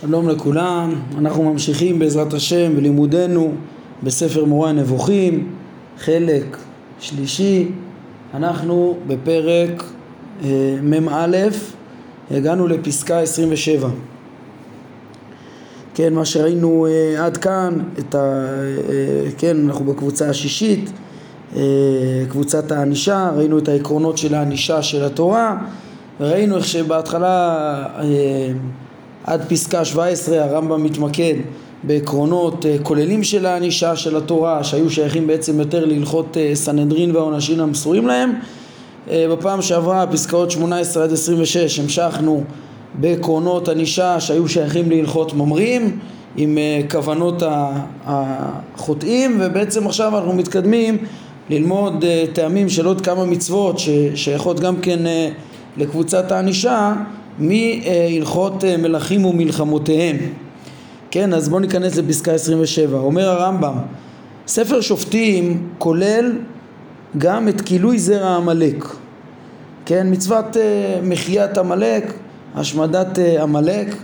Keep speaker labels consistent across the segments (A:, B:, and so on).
A: שלום לכולם, אנחנו ממשיכים בעזרת השם בלימודנו בספר מורה הנבוכים, חלק שלישי, אנחנו בפרק אה, מ"א, הגענו לפסקה 27. כן, מה שראינו אה, עד כאן, את ה, אה, כן, אנחנו בקבוצה השישית, אה, קבוצת הענישה, ראינו את העקרונות של הענישה של התורה, וראינו איך שבהתחלה אה, עד פסקה 17 הרמב"ם מתמקד בעקרונות אה, כוללים של הענישה של התורה שהיו שייכים בעצם יותר להלכות אה, סנהדרין והעונשים המסורים להם. אה, בפעם שעברה פסקאות 18 עד 26 המשכנו בעקרונות ענישה שהיו שייכים להלכות ממרים עם כוונות החוטאים ובעצם עכשיו אנחנו מתקדמים ללמוד טעמים של עוד כמה מצוות ששייכות גם כן לקבוצת הענישה מהלכות אה, מלכים ומלחמותיהם. כן, אז בואו ניכנס לפסקה 27. אומר הרמב"ם, ספר שופטים כולל גם את כילוי זרע עמלק. כן, מצוות uh, מחיית עמלק, השמדת uh, עמלק.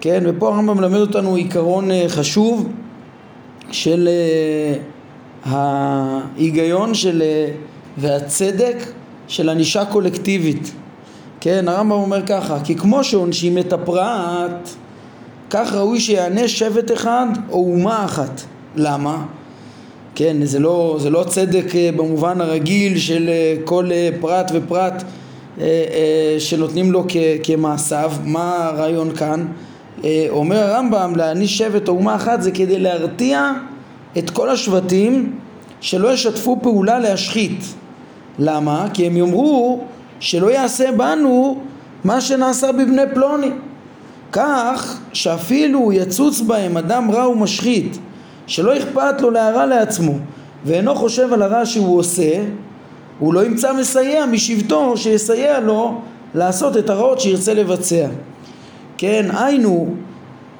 A: כן, ופה הרמב"ם מלמד אותנו עיקרון חשוב של ההיגיון של, והצדק של ענישה קולקטיבית. כן, הרמב"ם אומר ככה, כי כמו שעונשים את הפרט, כך ראוי שיענש שבט אחד או אומה אחת. למה? כן, זה לא, זה לא צדק אה, במובן הרגיל של אה, כל אה, פרט ופרט שנותנים לו כמעשיו. מה הרעיון כאן? אומר הרמב"ם, להעניש שבט או אומה אחת זה כדי להרתיע את כל השבטים שלא ישתפו פעולה להשחית. למה? כי הם יאמרו שלא יעשה בנו מה שנעשה בבני פלוני. כך שאפילו יצוץ בהם אדם רע ומשחית, שלא אכפת לו להרע לעצמו, ואינו חושב על הרע שהוא עושה, הוא לא ימצא מסייע משבטו שיסייע לו לעשות את הרעות שירצה לבצע. כן, היינו,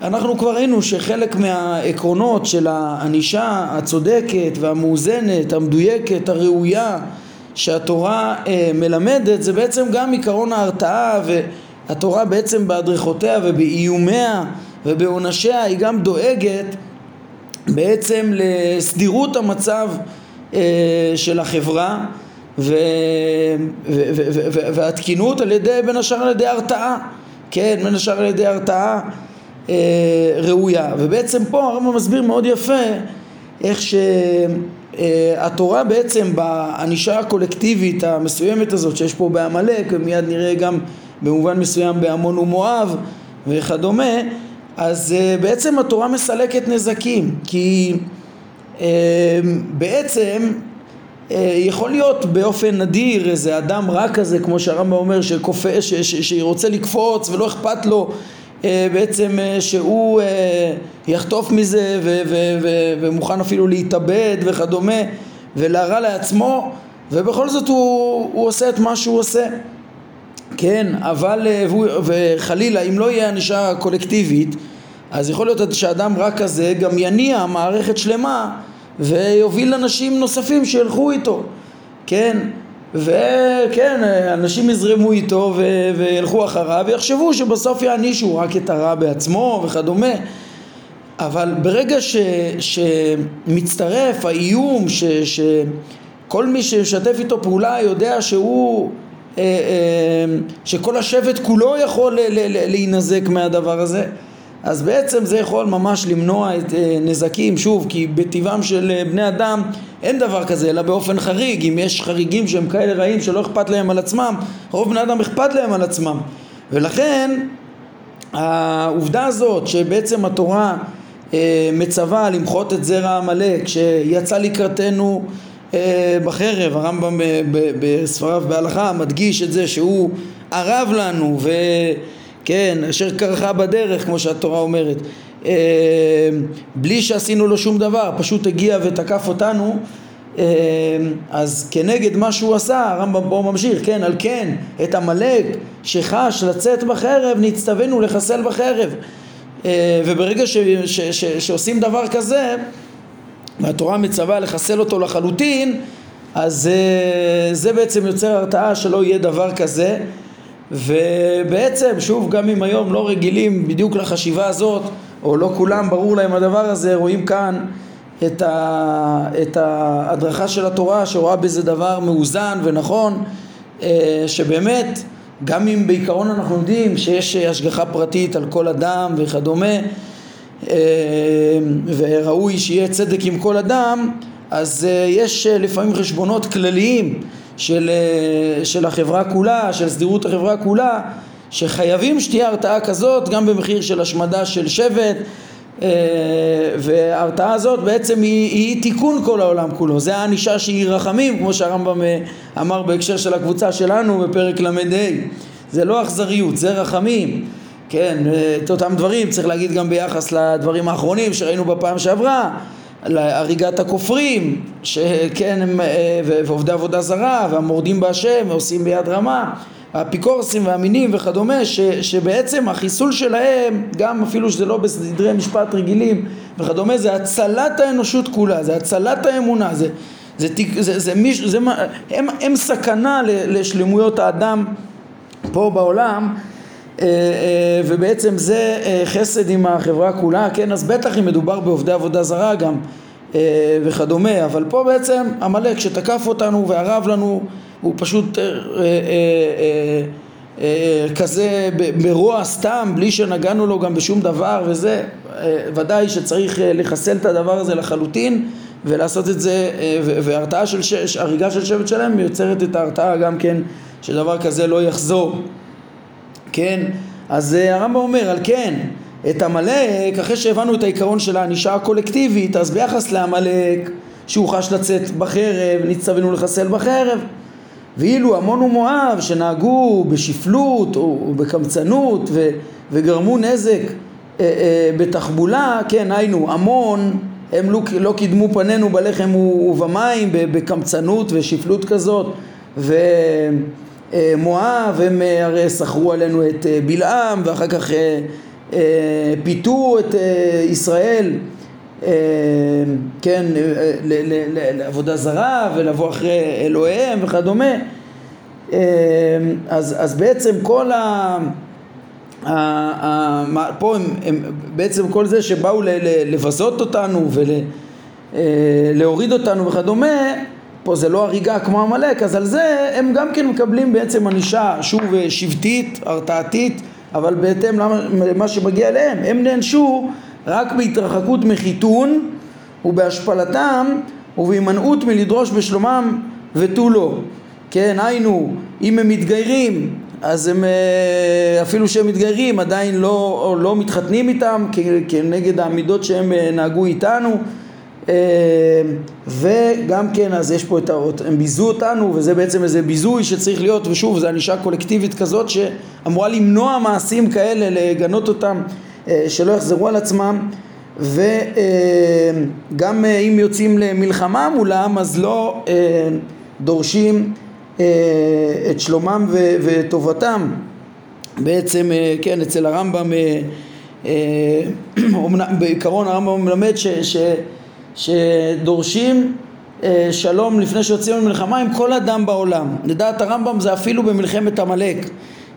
A: אנחנו כבר ראינו שחלק מהעקרונות של הענישה הצודקת והמאוזנת, המדויקת, הראויה, שהתורה אה, מלמדת זה בעצם גם עיקרון ההרתעה והתורה בעצם בהדרכותיה ובאיומיה ובעונשיה היא גם דואגת בעצם לסדירות המצב אה, של החברה ו, ו, ו, ו, והתקינות על ידי בין השאר על ידי הרתעה. כן בין השאר על ידי הרתעה אה, ראויה. ובעצם פה הרמב"ם מסביר מאוד יפה איך ש... אה, התורה בעצם בענישה הקולקטיבית המסוימת הזאת שיש פה בעמלק ומיד נראה גם במובן מסוים בעמון ומואב וכדומה אז אה, בעצם התורה מסלקת נזקים כי אה, בעצם יכול להיות באופן נדיר איזה אדם רע כזה כמו שהרמב"ם אומר שכופה, ש, ש, שרוצה לקפוץ ולא אכפת לו בעצם אה, שהוא אה, יחטוף מזה ו- ו- ו- ומוכן אפילו להתאבד וכדומה ולהרע לעצמו ובכל זאת הוא, הוא עושה את מה שהוא עושה. כן אבל וחלילה אם לא יהיה ענישה קולקטיבית אז יכול להיות שאדם רע כזה גם יניע מערכת שלמה ויוביל אנשים נוספים שילכו איתו. כן וכן, אנשים יזרמו איתו ו- וילכו אחריו ויחשבו שבסוף יענישו רק את הרע בעצמו וכדומה. אבל ברגע ש- שמצטרף האיום ש- שכל מי שישתף איתו פעולה יודע שהוא אה, אה, שכל השבט כולו יכול להינזק מהדבר הזה אז בעצם זה יכול ממש למנוע את אה, נזקים, שוב, כי בטבעם של אה, בני אדם אין דבר כזה, אלא באופן חריג, אם יש חריגים שהם כאלה רעים שלא אכפת להם על עצמם, רוב בני אדם אכפת להם על עצמם, ולכן העובדה הזאת שבעצם התורה אה, מצווה למחות את זרע עמלק שיצא לקראתנו בחרב, הרמב"ם בספריו בהלכה מדגיש את זה שהוא ערב לנו ו... כן, אשר קרחה בדרך, כמו שהתורה אומרת, אה, בלי שעשינו לו שום דבר, פשוט הגיע ותקף אותנו, אה, אז כנגד מה שהוא עשה, הרמב"ם פה ממשיך, כן, על כן, את עמלק שחש לצאת בחרב, נצטווינו לחסל בחרב. אה, וברגע ש, ש, ש, שעושים דבר כזה, והתורה מצווה לחסל אותו לחלוטין, אז זה בעצם יוצר הרתעה שלא יהיה דבר כזה ובעצם, שוב, גם אם היום לא רגילים בדיוק לחשיבה הזאת, או לא כולם ברור להם הדבר הזה, רואים כאן את, ה, את ההדרכה של התורה שרואה בזה דבר מאוזן ונכון, אה, שבאמת גם אם בעיקרון אנחנו יודעים שיש השגחה פרטית על כל אדם וכדומה אה, וראוי שיהיה צדק עם כל אדם אז אה, יש לפעמים חשבונות כלליים של, של החברה כולה, של סדירות החברה כולה שחייבים שתהיה הרתעה כזאת גם במחיר של השמדה של שבט אה, וההרתעה הזאת בעצם היא, היא תיקון כל העולם כולו, זה הענישה שהיא רחמים כמו שהרמב"ם אה, אמר בהקשר של הקבוצה שלנו בפרק ל"ה, זה לא אכזריות, זה רחמים, כן, אה, את אותם דברים צריך להגיד גם ביחס לדברים האחרונים שראינו בפעם שעברה, להריגת הכופרים, שכן, הם, ועובדי עבודה זרה והמורדים בהשם ועושים ביד רמה האפיקורסים והמינים וכדומה ש, שבעצם החיסול שלהם גם אפילו שזה לא בסדרי משפט רגילים וכדומה זה הצלת האנושות כולה זה הצלת האמונה זה, זה, זה, זה, זה, זה, זה הם, הם סכנה לשלמויות האדם פה בעולם. אה, אה, ובעצם זה אה, חסד עם החברה כולה. כן אז בטח אם מדובר בעובדי עבודה זרה גם וכדומה אבל פה בעצם עמלק שתקף אותנו וערב לנו הוא פשוט אה, אה, אה, כזה ברוע סתם בלי שנגענו לו גם בשום דבר וזה ודאי שצריך לחסל את הדבר הזה לחלוטין ולעשות את זה והרתעה של שש, הריגה של שבט שלם יוצרת את ההרתעה גם כן שדבר כזה לא יחזור. כן אז הרמב"ם אומר על כן את עמלק אחרי שהבנו את העיקרון של הענישה הקולקטיבית אז ביחס לעמלק שהוא חש לצאת בחרב נצטווינו לחסל בחרב. ואילו עמון ומואב שנהגו בשפלות או בקמצנות ו, וגרמו נזק אה, אה, בתחבולה, כן היינו עמון הם לא, לא קידמו פנינו בלחם ובמים בקמצנות ושפלות כזאת ומואב הם אה, הרי סחרו עלינו את אה, בלעם ואחר כך אה, פיתו את ישראל כן, לעבודה זרה ולבוא אחרי אלוהיהם וכדומה. אז, אז בעצם כל ה... פה הם, הם בעצם כל זה שבאו לבזות אותנו ולהוריד אותנו וכדומה פה זה לא הריגה כמו עמלק אז על זה הם גם כן מקבלים בעצם ענישה שוב שבטית, הרתעתית אבל בהתאם למה שמגיע אליהם הם נענשו רק בהתרחקות מחיתון ובהשפלתם ובהימנעות מלדרוש בשלומם ותו לא. כן, היינו, אם הם מתגיירים, אז הם אה, אפילו שהם מתגיירים עדיין לא, לא מתחתנים איתם כנגד העמידות שהם אה, נהגו איתנו אה, וגם כן אז יש פה את ה... הם ביזו אותנו וזה בעצם איזה ביזוי שצריך להיות ושוב זו ענישה קולקטיבית כזאת שאמורה למנוע מעשים כאלה לגנות אותם אה, שלא יחזרו על עצמם. וגם אה, אם יוצאים למלחמה מולם אז לא אה, דורשים את שלומם וטובתם. בעצם כן אצל הרמב"ם בעיקרון הרמב"ם מלמד ש, ש, שדורשים שלום לפני שיוצאים למלחמה עם כל אדם בעולם לדעת הרמב"ם זה אפילו במלחמת עמלק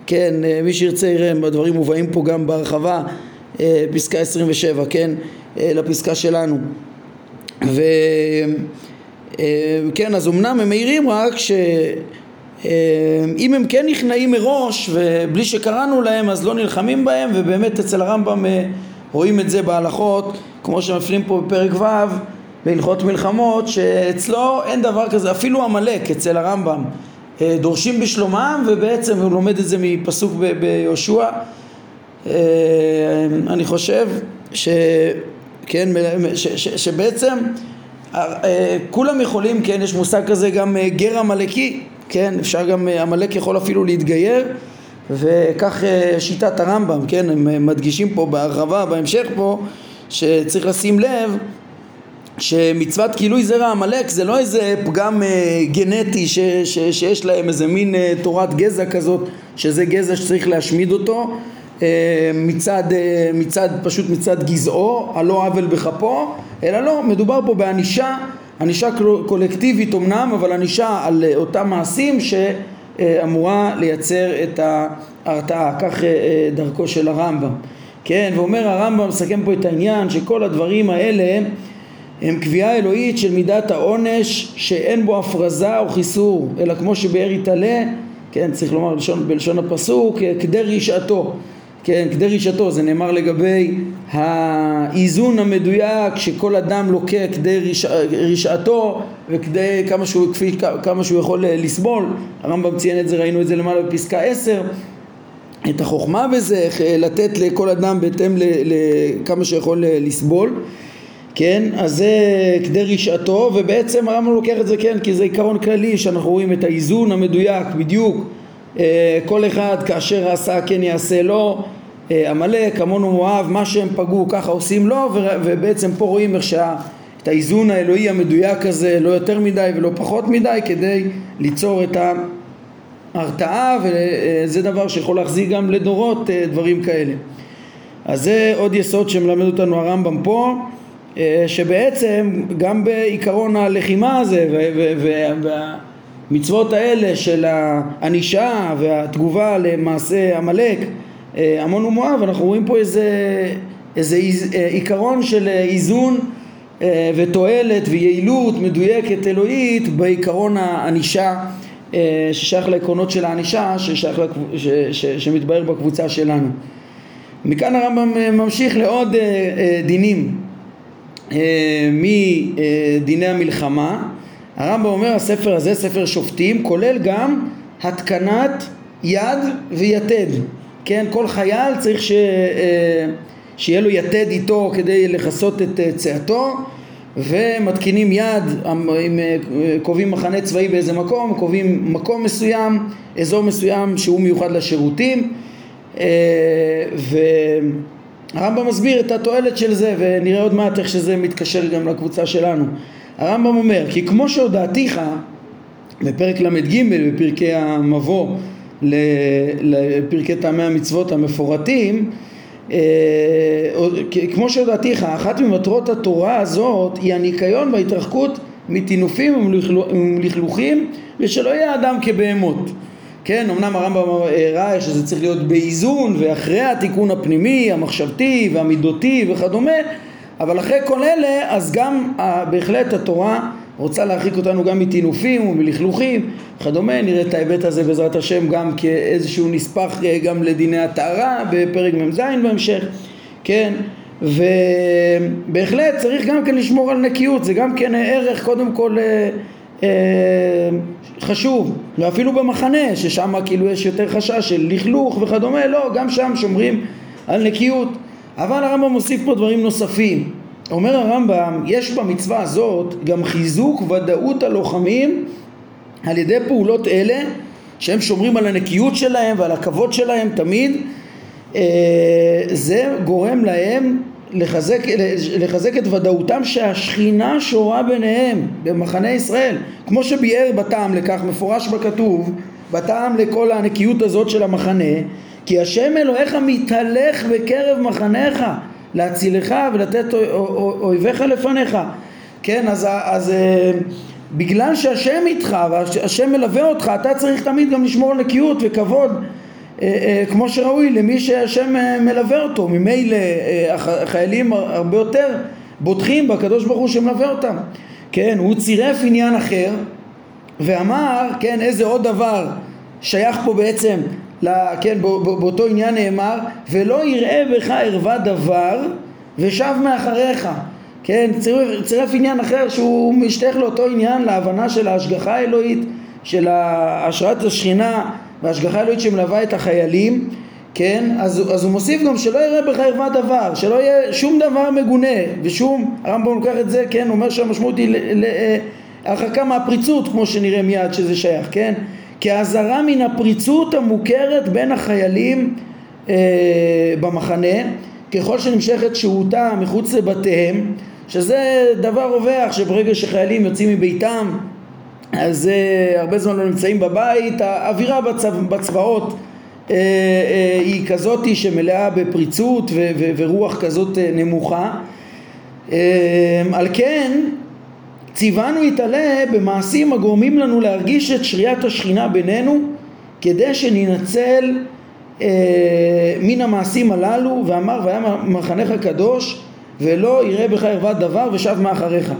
A: כן מי שירצה יראה הדברים מובאים פה גם בהרחבה אה, פסקה 27, כן? אה, לפסקה שלנו. וכן, אה, אז אמנם הם מעירים רק שאם הם כן נכנעים מראש ובלי שקראנו להם אז לא נלחמים בהם ובאמת אצל הרמב"ם רואים את זה בהלכות כמו שמפנים פה בפרק ו' בהלכות מלחמות שאצלו אין דבר כזה אפילו עמלק אצל הרמב"ם דורשים בשלומם ובעצם הוא לומד את זה מפסוק ביהושע. אה, אני חושב ש... כן, ש, ש, שבעצם אה, כולם יכולים, כן, יש מושג כזה גם אה, גר עמלקי, כן, אפשר גם, עמלק יכול אפילו להתגייר וכך שיטת הרמב"ם, כן, הם מדגישים פה בהרחבה, בהמשך פה, שצריך לשים לב שמצוות גילוי זרע עמלק זה לא איזה פגם גנטי ש, ש, שיש להם איזה מין תורת גזע כזאת שזה גזע שצריך להשמיד אותו אה, מצד, אה, מצד, פשוט מצד גזעו, על לא עוול בכפו, אלא לא, מדובר פה בענישה, ענישה קולקטיבית אמנם, אבל ענישה על אותם מעשים ש... אמורה לייצר את ההרתעה, כך דרכו של הרמב"ם. כן, ואומר הרמב"ם, מסכם פה את העניין שכל הדברים האלה הם קביעה אלוהית של מידת העונש שאין בו הפרזה או חיסור, אלא כמו שבאר יתעלה, כן, צריך לומר בלשון, בלשון הפסוק, כדי רשעתו. כן, כדי רשעתו, זה נאמר לגבי האיזון המדויק שכל אדם לוקה כדי רשע, רשעתו וכדי כמה שהוא, כפי, כמה שהוא יכול לסבול, הרמב"ם ציין את זה, ראינו את זה למעלה בפסקה 10 את החוכמה בזה, איך לתת לכל אדם בהתאם לכמה שיכול לסבול. כן, אז זה כדי רשעתו ובעצם הרמב"ם לוקח את זה כן כי זה עיקרון כללי שאנחנו רואים את האיזון המדויק בדיוק אה, כל אחד כאשר עשה כן יעשה לו אה, עמלק, עמון ומואב, מה שהם פגעו ככה עושים לו ובעצם פה רואים איך שה... את האיזון האלוהי המדויק הזה לא יותר מדי ולא פחות מדי כדי ליצור את ההרתעה וזה דבר שיכול להחזיק גם לדורות אה, דברים כאלה. אז זה עוד יסוד שמלמד אותנו הרמב"ם פה אה, שבעצם גם בעיקרון הלחימה הזה והמצוות האלה של הענישה והתגובה למעשה עמלק אה, עמון ומואב אנחנו רואים פה איזה, איזה אה, עיקרון של איזון ותועלת ויעילות מדויקת אלוהית בעיקרון הענישה ששייך לעקרונות של הענישה ששייך לקב... ש... ש... שמתבהר בקבוצה שלנו. מכאן הרמב"ם ממשיך לעוד דינים אה, מדיני המלחמה. הרמב"ם אומר הספר הזה, ספר שופטים, כולל גם התקנת יד ויתד. כן, כל חייל צריך ש... אה, שיהיה לו יתד איתו כדי לכסות את אה, צאתו ומתקינים יד, אם קובעים מחנה צבאי באיזה מקום, קובעים מקום מסוים, אזור מסוים שהוא מיוחד לשירותים ו... הרמב"ם מסביר את התועלת של זה ונראה עוד מעט איך שזה מתקשר גם לקבוצה שלנו. הרמב"ם אומר כי כמו שהודעתיך בפרק ל"ג בפרקי המבוא לפרקי טעמי המצוות המפורטים אה, כמו שהודעתיך אחת ממטרות התורה הזאת היא הניקיון וההתרחקות מטינופים ומלכלוכים ושלא יהיה אדם כבהמות. כן, אמנם הרמב"ם הראה שזה צריך להיות באיזון ואחרי התיקון הפנימי, המחשבתי והמידותי וכדומה, אבל אחרי כל אלה אז גם בהחלט התורה רוצה להרחיק אותנו גם מטינופים ומלכלוכים וכדומה, נראה את ההיבט הזה בעזרת השם גם כאיזשהו נספח אה, גם לדיני הטהרה בפרק מ"ז בהמשך, כן, ובהחלט צריך גם כן לשמור על נקיות, זה גם כן ערך קודם כל אה, אה, חשוב, ואפילו במחנה, ששם כאילו יש יותר חשש של לכלוך וכדומה, לא, גם שם שומרים על נקיות. אבל הרמב"ם מוסיף פה דברים נוספים. אומר הרמב"ם, יש במצווה הזאת גם חיזוק ודאות הלוחמים על ידי פעולות אלה שהם שומרים על הנקיות שלהם ועל הכבוד שלהם תמיד, אה, זה גורם להם לחזק, לחזק את ודאותם שהשכינה שורה ביניהם במחנה ישראל. כמו שביאר בטעם לכך מפורש בכתוב בטעם לכל הנקיות הזאת של המחנה כי השם אלוהיך מתהלך בקרב מחניך להצילך ולתת אויביך לפניך. כן אז, אז אה, בגלל שהשם איתך והשם מלווה אותך אתה צריך תמיד גם לשמור על נקיות וכבוד אה, אה, כמו שראוי למי שהשם מלווה אותו. ממילא החיילים הרבה יותר בוטחים בקדוש ברוך הוא שמלווה אותם. כן הוא צירף עניין אחר ואמר כן איזה עוד דבר שייך פה בעצם כן, באותו עניין נאמר ולא יראה בך ערווה דבר ושב מאחריך כן צירף, צירף עניין אחר שהוא משתייך לאותו עניין להבנה של ההשגחה האלוהית של השראת השכינה והשגחה אלוהית שמלווה את החיילים, כן? אז, אז הוא מוסיף גם שלא יראה בך ערווה דבר, שלא יהיה שום דבר מגונה ושום, הרמב"ם לוקח את זה, כן? אומר שהמשמעות היא הרחקה מהפריצות כמו שנראה מיד שזה שייך, כן? כאזהרה מן הפריצות המוכרת בין החיילים אה, במחנה ככל שנמשכת שהותה מחוץ לבתיהם שזה דבר רווח שברגע שחיילים יוצאים מביתם אז uh, הרבה זמן לא נמצאים בבית, האווירה בצבא, בצבאות uh, uh, היא כזאת שמלאה בפריצות ו- ו- ורוח כזאת uh, נמוכה. Uh, על כן ציוונו יתעלה במעשים הגורמים לנו להרגיש את שריית השכינה בינינו כדי שננצל אה, מן המעשים הללו ואמר והיה מחנך קדוש ולא יראה בך ערוות דבר ושב מאחריך.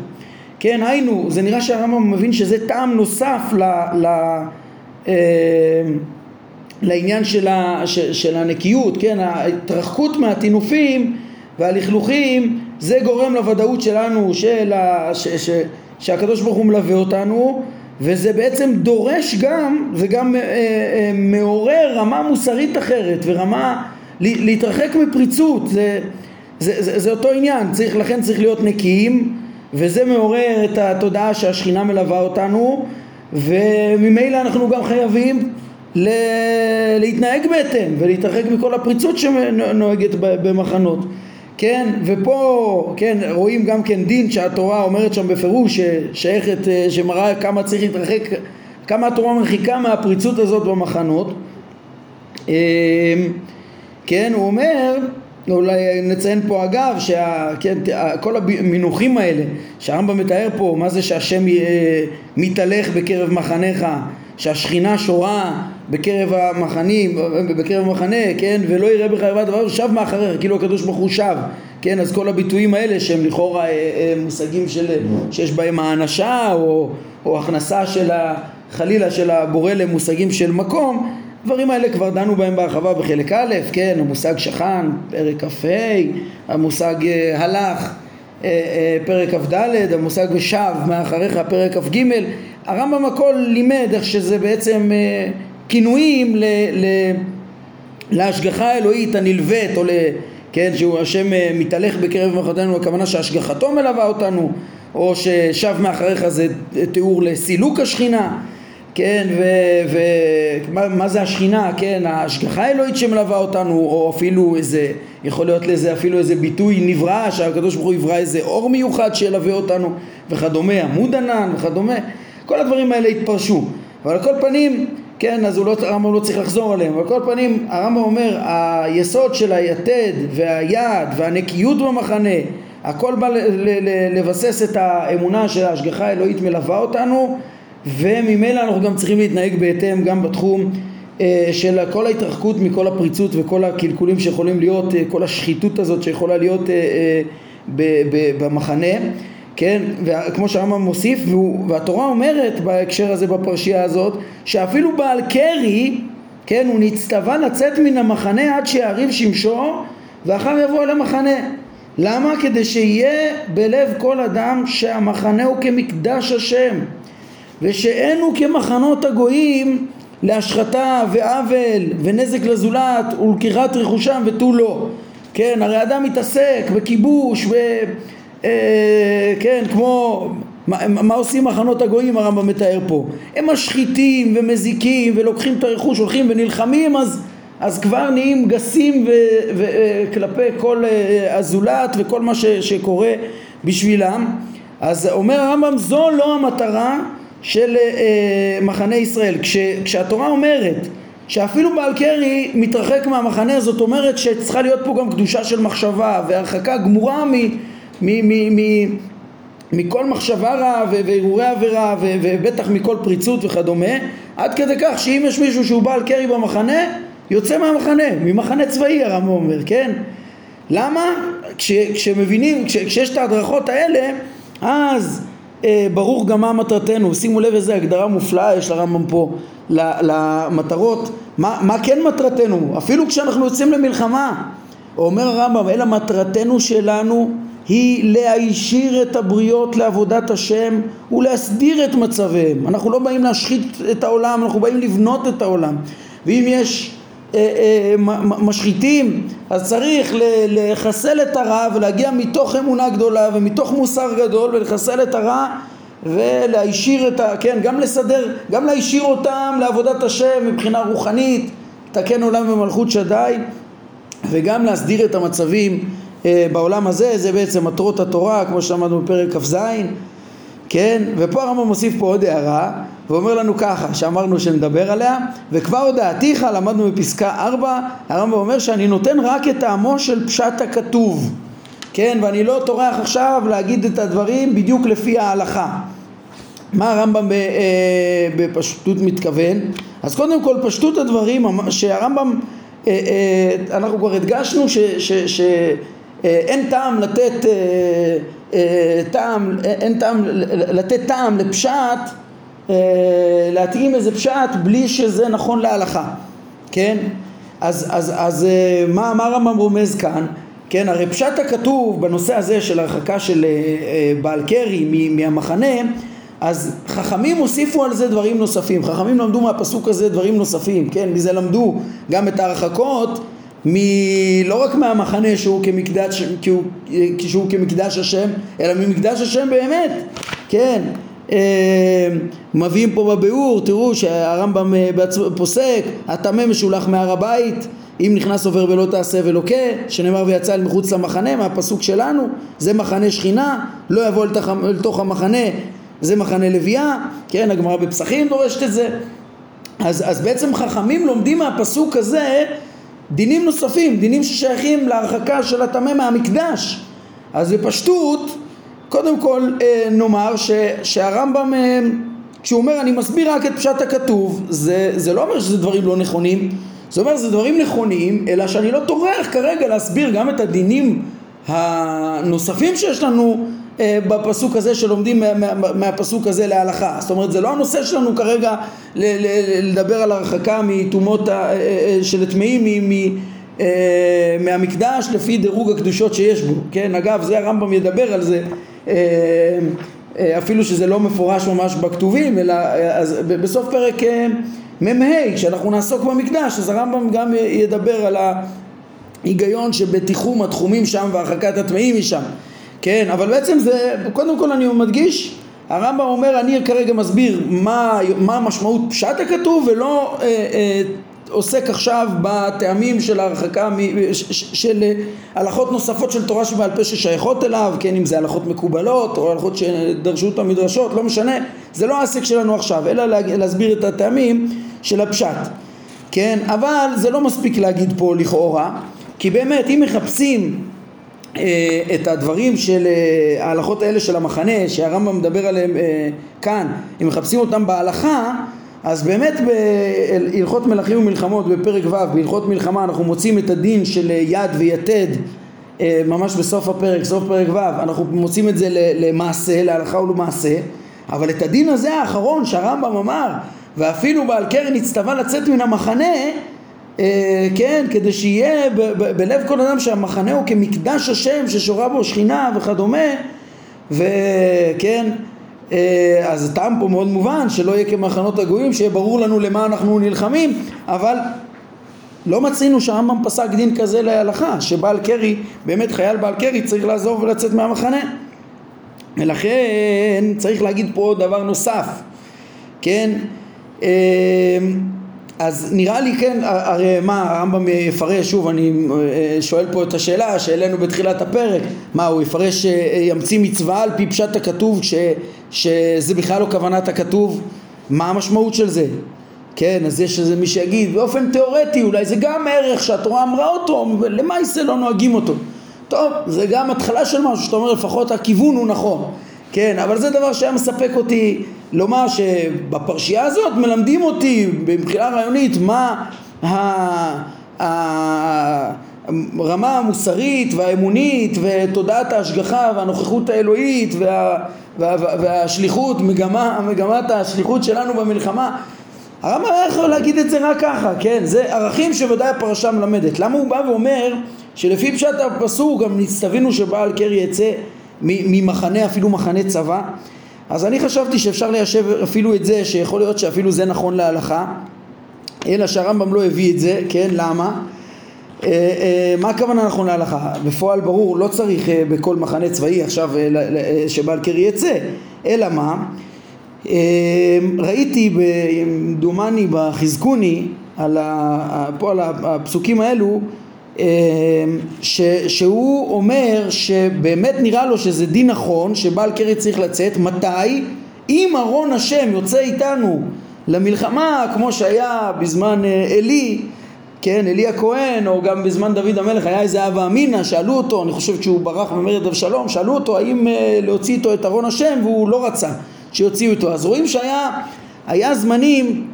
A: כן היינו זה נראה שהרמב"ם מבין שזה טעם נוסף ל, ל, אה, לעניין של, ה, של, של הנקיות כן? ההתרחקות מהטינופים והלכלוכים זה גורם לוודאות שלנו של ה, ש, ש, שהקדוש ברוך הוא מלווה אותנו וזה בעצם דורש גם, זה גם אה, אה, מעורר רמה מוסרית אחרת ורמה להתרחק מפריצות, זה, זה, זה, זה אותו עניין, צריך, לכן צריך להיות נקיים וזה מעורר את התודעה שהשכינה מלווה אותנו וממילא אנחנו גם חייבים ל... להתנהג בהתאם ולהתרחק מכל הפריצות שנוהגת במחנות כן, ופה, כן, רואים גם כן דין שהתורה אומרת שם בפירוש ששייכת, אה, שמראה כמה צריך להתרחק, כמה התורה מרחיקה מהפריצות הזאת במחנות. אמ, כן, הוא אומר, אולי נציין פה אגב, שכל כן, המינוחים האלה שהרמב"ם מתאר פה, מה זה שהשם אה, מתהלך בקרב מחניך, שהשכינה שורה בקרב המחנים, בקרב המחנה, כן, ולא יראה בך ערוות דבר, שב מאחריך, כאילו הקדוש ברוך הוא שב, כן, אז כל הביטויים האלה שהם לכאורה אה, אה, מושגים של, שיש בהם האנשה או, או הכנסה של ה, חלילה של הבורא למושגים של מקום, הדברים האלה כבר דנו בהם בהרחבה בחלק א', כן, המושג שכן, פרק כ"ה, המושג אה, הלך, פרק כ"ד, המושג ושב מאחריך, פרק כ"ג, הרמב"ם הכל לימד איך שזה בעצם כינויים ל, ל, להשגחה האלוהית הנלווית או ל... כן, שהוא השם אה, מתהלך בקרב מחותינו, הכוונה שהשגחתו מלווה אותנו, או ששב מאחריך זה תיאור לסילוק השכינה, כן, ומה זה השכינה, כן, ההשגחה האלוהית שמלווה אותנו, או אפילו איזה, יכול להיות לזה אפילו איזה ביטוי נברא, שהקדוש ברוך הוא יברא איזה אור מיוחד שילווה אותנו, וכדומה, עמוד ענן וכדומה, כל הדברים האלה התפרשו, אבל על כל פנים כן, אז לא, הרמב"ם לא צריך לחזור עליהם, אבל כל פנים הרמב"ם אומר היסוד של היתד והיד והנקיות במחנה הכל בא לבסס את האמונה שההשגחה האלוהית מלווה אותנו וממילא אנחנו גם צריכים להתנהג בהתאם גם בתחום אה, של כל ההתרחקות מכל הפריצות וכל הקלקולים שיכולים להיות, אה, כל השחיתות הזאת שיכולה להיות אה, במחנה כן, וכמו שהרמב"ם מוסיף, והתורה אומרת בהקשר הזה בפרשייה הזאת, שאפילו בעל קרי, כן, הוא נצטווה לצאת מן המחנה עד שיעריב שמשו, ואחר יבוא אל המחנה. למה? כדי שיהיה בלב כל אדם שהמחנה הוא כמקדש השם, ושאין הוא כמחנות הגויים להשחתה ועוול ונזק לזולת ולקיחת רכושם ותו לא. כן, הרי אדם מתעסק בכיבוש ו... אה, כן, כמו, מה, מה עושים מחנות הגויים הרמב"ם מתאר פה? הם משחיתים ומזיקים ולוקחים את הרכוש, הולכים ונלחמים אז, אז כבר נהיים גסים וכלפי אה, כל אה, הזולת וכל מה ש, שקורה בשבילם אז אומר הרמב"ם זו לא המטרה של אה, מחנה ישראל כש, כשהתורה אומרת שאפילו בעל קרי מתרחק מהמחנה זאת אומרת שצריכה להיות פה גם קדושה של מחשבה והרחקה גמורה מ... מכל מחשבה רעה והרהורי עבירה ובטח מכל פריצות וכדומה עד כדי כך שאם יש מישהו שהוא בעל קרי במחנה יוצא מהמחנה, ממחנה צבאי הרמב"ם אומר, כן? למה? כש, כשמבינים, כש, כשיש את ההדרכות האלה אז אה, ברור גם מה מטרתנו, שימו לב איזה הגדרה מופלאה יש לרמב"ם פה למטרות, מה, מה כן מטרתנו, אפילו כשאנחנו יוצאים למלחמה אומר הרמב"ם אלא מטרתנו שלנו היא להישיר את הבריות לעבודת השם ולהסדיר את מצביהם. אנחנו לא באים להשחית את העולם, אנחנו באים לבנות את העולם. ואם יש אה, אה, משחיתים, אז צריך לחסל את הרע ולהגיע מתוך אמונה גדולה ומתוך מוסר גדול ולחסל את הרע ולהישיר את ה... כן, גם לסדר, גם להישיר אותם לעבודת השם מבחינה רוחנית, תקן עולם במלכות שדי וגם להסדיר את המצבים בעולם הזה, זה בעצם מטרות התורה, כמו שלמדנו בפרק כ"ז, כן? ופה הרמב"ם מוסיף פה עוד הערה, ואומר לנו ככה, שאמרנו שנדבר עליה, וכבר הודעתיך, למדנו בפסקה 4, הרמב"ם אומר שאני נותן רק את טעמו של פשט הכתוב, כן? ואני לא טורח עכשיו להגיד את הדברים בדיוק לפי ההלכה. מה הרמב"ם בפשטות מתכוון? אז קודם כל פשטות הדברים שהרמב"ם, אנחנו כבר הדגשנו שאין טעם לתת טעם, אין טעם לתת טעם לפשט, להתאים איזה פשט בלי שזה נכון להלכה, כן? אז, אז, אז מה, מה הרמב"ם רומז כאן? כן, הרי פשט הכתוב בנושא הזה של הרחקה של בעל קרי מהמחנה אז חכמים הוסיפו על זה דברים נוספים, חכמים למדו מהפסוק הזה דברים נוספים, כן, מזה למדו גם את ההרחקות מ... לא רק מהמחנה שהוא כמקדש, שהוא, שהוא כמקדש השם, אלא ממקדש השם באמת, כן, אה, מביאים פה בביאור, תראו שהרמב"ם אה, פוסק, הטמא משולח מהר הבית, אם נכנס עובר ולא תעשה ולוקה, שנאמר ויצא אל מחוץ למחנה, מהפסוק שלנו, זה מחנה שכינה, לא יבוא אל תוך המחנה זה מחנה לוויה, כן, הגמרא בפסחים דורשת את זה. אז, אז בעצם חכמים לומדים מהפסוק הזה דינים נוספים, דינים ששייכים להרחקה של הטמא מהמקדש. אז בפשטות, קודם כל אה, נאמר ש, שהרמב"ם, אה, כשהוא אומר אני מסביר רק את פשט הכתוב, זה, זה לא אומר שזה דברים לא נכונים, זה אומר שזה דברים נכונים, אלא שאני לא טורח כרגע להסביר גם את הדינים הנוספים שיש לנו אה, בפסוק הזה שלומדים מה, מה, מהפסוק הזה להלכה. זאת אומרת זה לא הנושא שלנו כרגע לדבר על הרחקה מטומאות אה, אה, של טמאים מהמקדש לפי דירוג הקדושות שיש בו. כן, אגב זה הרמב"ם ידבר על זה אפילו שזה לא מפורש ממש בכתובים אלא אז בסוף פרק מ"ה כשאנחנו נעסוק במקדש אז הרמב"ם גם ידבר על ההיגיון שבתיחום התחומים שם והרחקת הטמאים משם. כן, אבל בעצם זה, קודם כל אני מדגיש, הרמב"ם אומר אני כרגע מסביר מה, מה משמעות פשט הכתוב ולא אה, אה, עוסק עכשיו בטעמים של ההרחקה של הלכות נוספות של תורה שבעל פה ששייכות אליו, כן אם זה הלכות מקובלות או הלכות שדרשו את המדרשות, לא משנה, זה לא העסק שלנו עכשיו, אלא להסביר את הטעמים של הפשט, כן, אבל זה לא מספיק להגיד פה לכאורה, כי באמת אם מחפשים אה, את הדברים של אה, ההלכות האלה של המחנה שהרמב"ם מדבר עליהם אה, כאן, אם מחפשים אותם בהלכה אז באמת בהלכות מלכים ומלחמות בפרק ו' בהלכות מלחמה אנחנו מוצאים את הדין של יד ויתד ממש בסוף הפרק, סוף פרק ו' אנחנו מוצאים את זה למעשה, להלכה ולמעשה אבל את הדין הזה האחרון שהרמב"ם אמר ואפילו בעל קרן הצטווה לצאת מן המחנה אה, כן, כדי שיהיה בלב כל אדם שהמחנה הוא כמקדש השם ששורה בו שכינה וכדומה וכן אה, אז הטעם פה מאוד מובן שלא יהיה כמחנות הגויים שיהיה ברור לנו למה אנחנו נלחמים אבל לא מצינו שהרמב"ם פסק דין כזה להלכה שבעל קרי באמת חייל בעל קרי צריך לעזוב ולצאת מהמחנה. ולכן צריך להגיד פה דבר נוסף כן? אה, אז נראה לי כן, הרי מה הרמב"ם יפרש, שוב אני אה, שואל פה את השאלה שהעלינו בתחילת הפרק, מה הוא יפרש, אה, ימציא מצווה על פי פשט הכתוב ש, שזה בכלל לא כוונת הכתוב, מה המשמעות של זה? כן, אז יש איזה מי שיגיד באופן תיאורטי אולי זה גם ערך שהתורה אמרה אותו, למעשה לא נוהגים אותו. טוב, זה גם התחלה של משהו שאתה אומר לפחות הכיוון הוא נכון, כן, אבל זה דבר שהיה מספק אותי לומר שבפרשייה הזאת מלמדים אותי מבחינה רעיונית מה הרמה המוסרית והאמונית ותודעת ההשגחה והנוכחות האלוהית וה, וה, וה, והשליחות, מגמה, מגמת השליחות שלנו במלחמה הרמב"ם היה יכול להגיד את זה רק ככה, כן? זה ערכים שוודאי הפרשה מלמדת. למה הוא בא ואומר שלפי פשט הפסוק גם נצטווינו שבעל קרי יצא ממחנה, אפילו מחנה צבא? אז אני חשבתי שאפשר ליישב אפילו את זה, שיכול להיות שאפילו זה נכון להלכה, אלא שהרמב"ם לא הביא את זה, כן? למה? אה, אה, מה הכוונה נכון להלכה? בפועל ברור, לא צריך אה, בכל מחנה צבאי עכשיו שבעל קרי יצא, אלא מה? ראיתי, דומני בחזקוני, על ה, פה על הפסוקים האלו, ש, שהוא אומר שבאמת נראה לו שזה דין נכון שבעל קרי צריך לצאת, מתי? אם ארון השם יוצא איתנו למלחמה כמו שהיה בזמן אה, עלי, כן, עלי הכהן או גם בזמן דוד המלך היה איזה אבא אמינא, שאלו אותו, אני חושב שהוא ברח במרד אבשלום, שאלו אותו האם אה, להוציא איתו את ארון השם והוא לא רצה שיוציאו אותו. אז רואים שהיה היה זמנים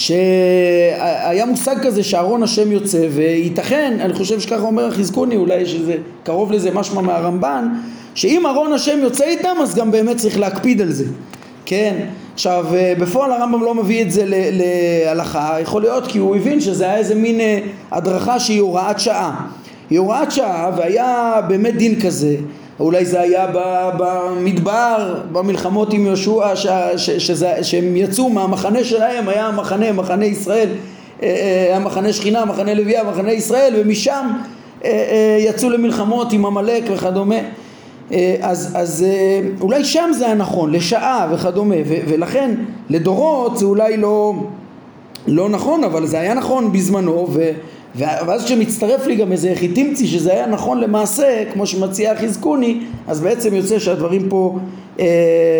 A: שהיה מושג כזה שארון השם יוצא וייתכן, אני חושב שככה אומר החזקוני, אולי שזה קרוב לזה משמע מהרמב"ן, שאם ארון השם יוצא איתם אז גם באמת צריך להקפיד על זה, כן? עכשיו בפועל הרמב"ם לא מביא את זה להלכה, יכול להיות כי הוא הבין שזה היה איזה מין אה, הדרכה שהיא הוראת שעה, היא הוראת שעה והיה באמת דין כזה אולי זה היה במדבר, במלחמות עם יהושע, שהם יצאו מהמחנה שלהם, היה המחנה, מחנה ישראל, אה, אה, המחנה שכינה, מחנה לוויה, מחנה ישראל, ומשם אה, יצאו למלחמות עם עמלק וכדומה. אז, אז אולי שם זה היה נכון, לשעה וכדומה, ולכן לדורות זה אולי לא, לא נכון, אבל זה היה נכון בזמנו, ו... ואז כשמצטרף לי גם איזה חיטימצי שזה היה נכון למעשה, כמו שמציע חזקוני, אז בעצם יוצא שהדברים פה, אה,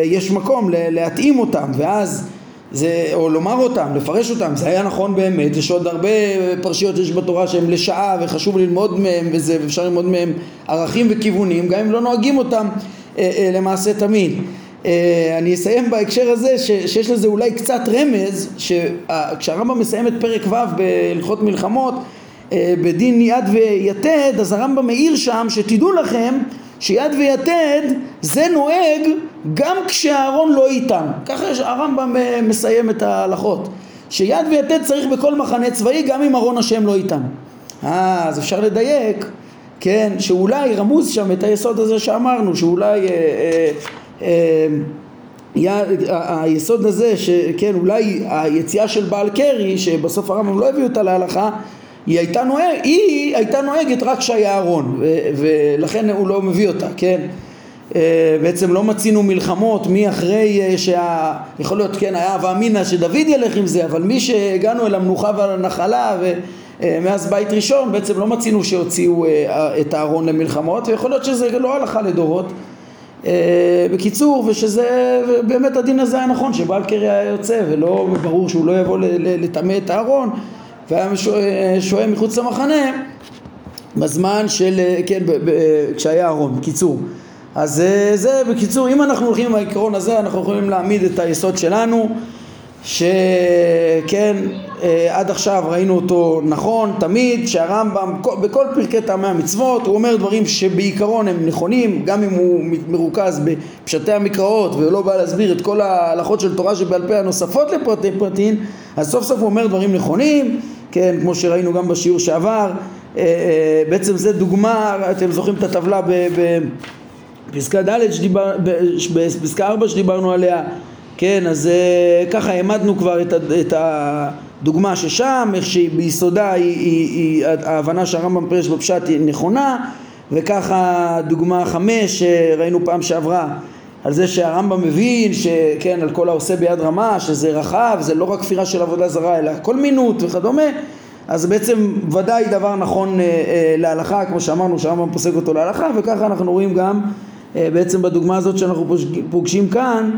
A: יש מקום להתאים אותם, ואז זה, או לומר אותם, לפרש אותם, זה היה נכון באמת, יש עוד הרבה פרשיות יש בתורה שהן לשעה וחשוב ללמוד מהם וזה, ואפשר ללמוד מהם ערכים וכיוונים, גם אם לא נוהגים אותם אה, אה, למעשה תמיד. אה, אני אסיים בהקשר הזה ש, שיש לזה אולי קצת רמז, שכשהרמב"ם מסיים את פרק ו' בהלכות מלחמות בדין יד ויתד, אז הרמב"ם מעיר שם שתדעו לכם שיד ויתד זה נוהג גם כשהארון לא איתם. ככה הרמב"ם אה, מסיים את ההלכות. שיד ויתד צריך בכל מחנה צבאי גם אם ארון השם לא איתם. אה, אז אפשר לדייק, כן, שאולי רמוז שם את היסוד הזה שאמרנו, שאולי אה, אה, אה, יה, היסוד הזה, שכן, אולי היציאה של בעל קרי, שבסוף הרמב"ם לא הביא אותה להלכה, היא הייתה, נוהג, היא הייתה נוהגת רק כשהיה ארון ולכן הוא לא מביא אותה, כן? אה, בעצם לא מצינו מלחמות מי אחרי אה, שה... יכול להיות כן היה הווה אמינא שדוד ילך עם זה אבל מי שהגענו אל המנוחה והנחלה ומאז אה, בית ראשון בעצם לא מצינו שהוציאו את הארון למלחמות ויכול להיות שזה לא הלכה לדורות בקיצור ושזה באמת הדין הזה היה נכון שבעל קרי היה יוצא ולא ברור שהוא לא יבוא לטמא את הארון והיה שוהה מחוץ למחנה בזמן של, כן, ב, ב, כשהיה אהרון, בקיצור. אז אה, זה בקיצור, אם אנחנו הולכים עם העיקרון הזה, אנחנו יכולים להעמיד את היסוד שלנו, שכן, אה, עד עכשיו ראינו אותו נכון, תמיד, שהרמב"ם, בכל פרקי טעמי המצוות, הוא אומר דברים שבעיקרון הם נכונים, גם אם הוא מרוכז בפשטי המקראות ולא בא להסביר את כל ההלכות של תורה שבעל פה הנוספות לפרטי פרטין, אז סוף סוף הוא אומר דברים נכונים, כן, כמו שראינו גם בשיעור שעבר, אה, אה, בעצם זה דוגמה, אתם זוכרים את הטבלה בפסקה ד' שדיבר, בפסקה 4 שדיברנו עליה, כן, אז אה, ככה העמדנו כבר את, הדוגמה ששם, איך שביסודה היא, היא, היא, ההבנה שהרמב"ם פרש בפשט היא נכונה, וככה דוגמה חמש שראינו פעם שעברה על זה שהרמב"ם מבין שכן על כל העושה ביד רמה שזה רחב זה לא רק כפירה של עבודה זרה אלא כל מינות וכדומה אז בעצם ודאי דבר נכון אה, אה, להלכה כמו שאמרנו שהרמב"ם פוסק אותו להלכה וככה אנחנו רואים גם אה, בעצם בדוגמה הזאת שאנחנו פוגשים כאן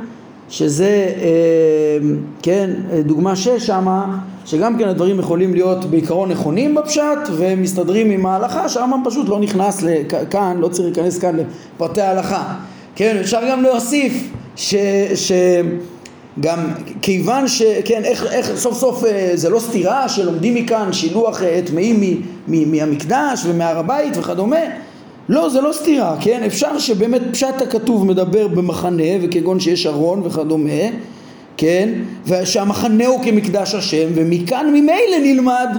A: שזה אה, כן דוגמה שש שמה שגם כן הדברים יכולים להיות בעיקרון נכונים בפשט ומסתדרים עם ההלכה שהרמב"ם פשוט לא נכנס לכאן לא צריך להיכנס כאן לפרטי ההלכה כן, אפשר גם להוסיף ש... ש... גם כיוון שכן איך, איך סוף סוף אה, זה לא סתירה שלומדים מכאן שילוח אה, טמאים מהמקדש ומהר הבית וכדומה. לא זה לא סתירה כן? אפשר שבאמת פשט הכתוב מדבר במחנה וכגון שיש ארון וכדומה כן? ושהמחנה הוא כמקדש השם ומכאן ממילא נלמד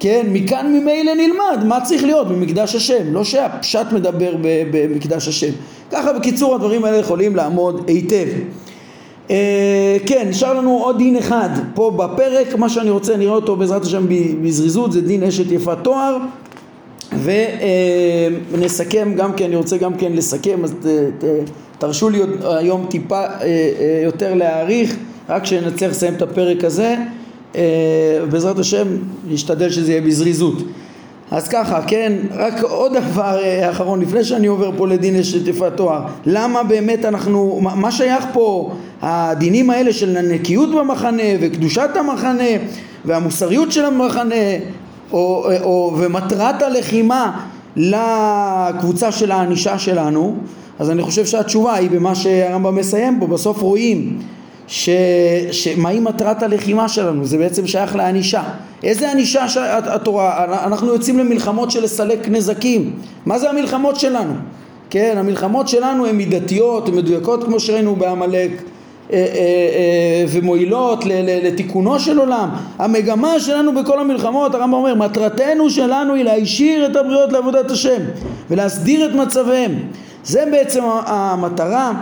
A: כן, מכאן ממילא נלמד מה צריך להיות במקדש השם, לא שהפשט מדבר במקדש השם. ככה בקיצור הדברים האלה יכולים לעמוד היטב. אה, כן, נשאר לנו עוד דין אחד פה בפרק, מה שאני רוצה נראה אותו בעזרת השם בזריזות, זה דין אשת יפת תואר ונסכם גם כן, אני רוצה גם כן לסכם, אז ת, ת, תרשו לי היום טיפה אה, אה, יותר להעריך, רק כשנצליח לסיים את הפרק הזה אה, בעזרת השם נשתדל שזה יהיה בזריזות. אז ככה, כן, רק עוד דבר אה, אחרון, לפני שאני עובר פה לדין שטיפת תואר, למה באמת אנחנו, מה שייך פה הדינים האלה של הנקיות במחנה וקדושת המחנה והמוסריות של המחנה או, או, ומטרת הלחימה לקבוצה של הענישה שלנו, אז אני חושב שהתשובה היא במה שהרמב"ם מסיים פה, בסוף רואים ש... שמהי מטרת הלחימה שלנו, זה בעצם שייך לענישה. איזה ענישה התורה? אנחנו יוצאים למלחמות של לסלק נזקים. מה זה המלחמות שלנו? כן, המלחמות שלנו הן מידתיות, הן מדויקות כמו שראינו בעמלק אה, אה, אה, ומועילות לתיקונו של עולם. המגמה שלנו בכל המלחמות, הרמב"ם אומר, מטרתנו שלנו היא להישיר את הבריות לעבודת השם ולהסדיר את מצביהם. זה בעצם המטרה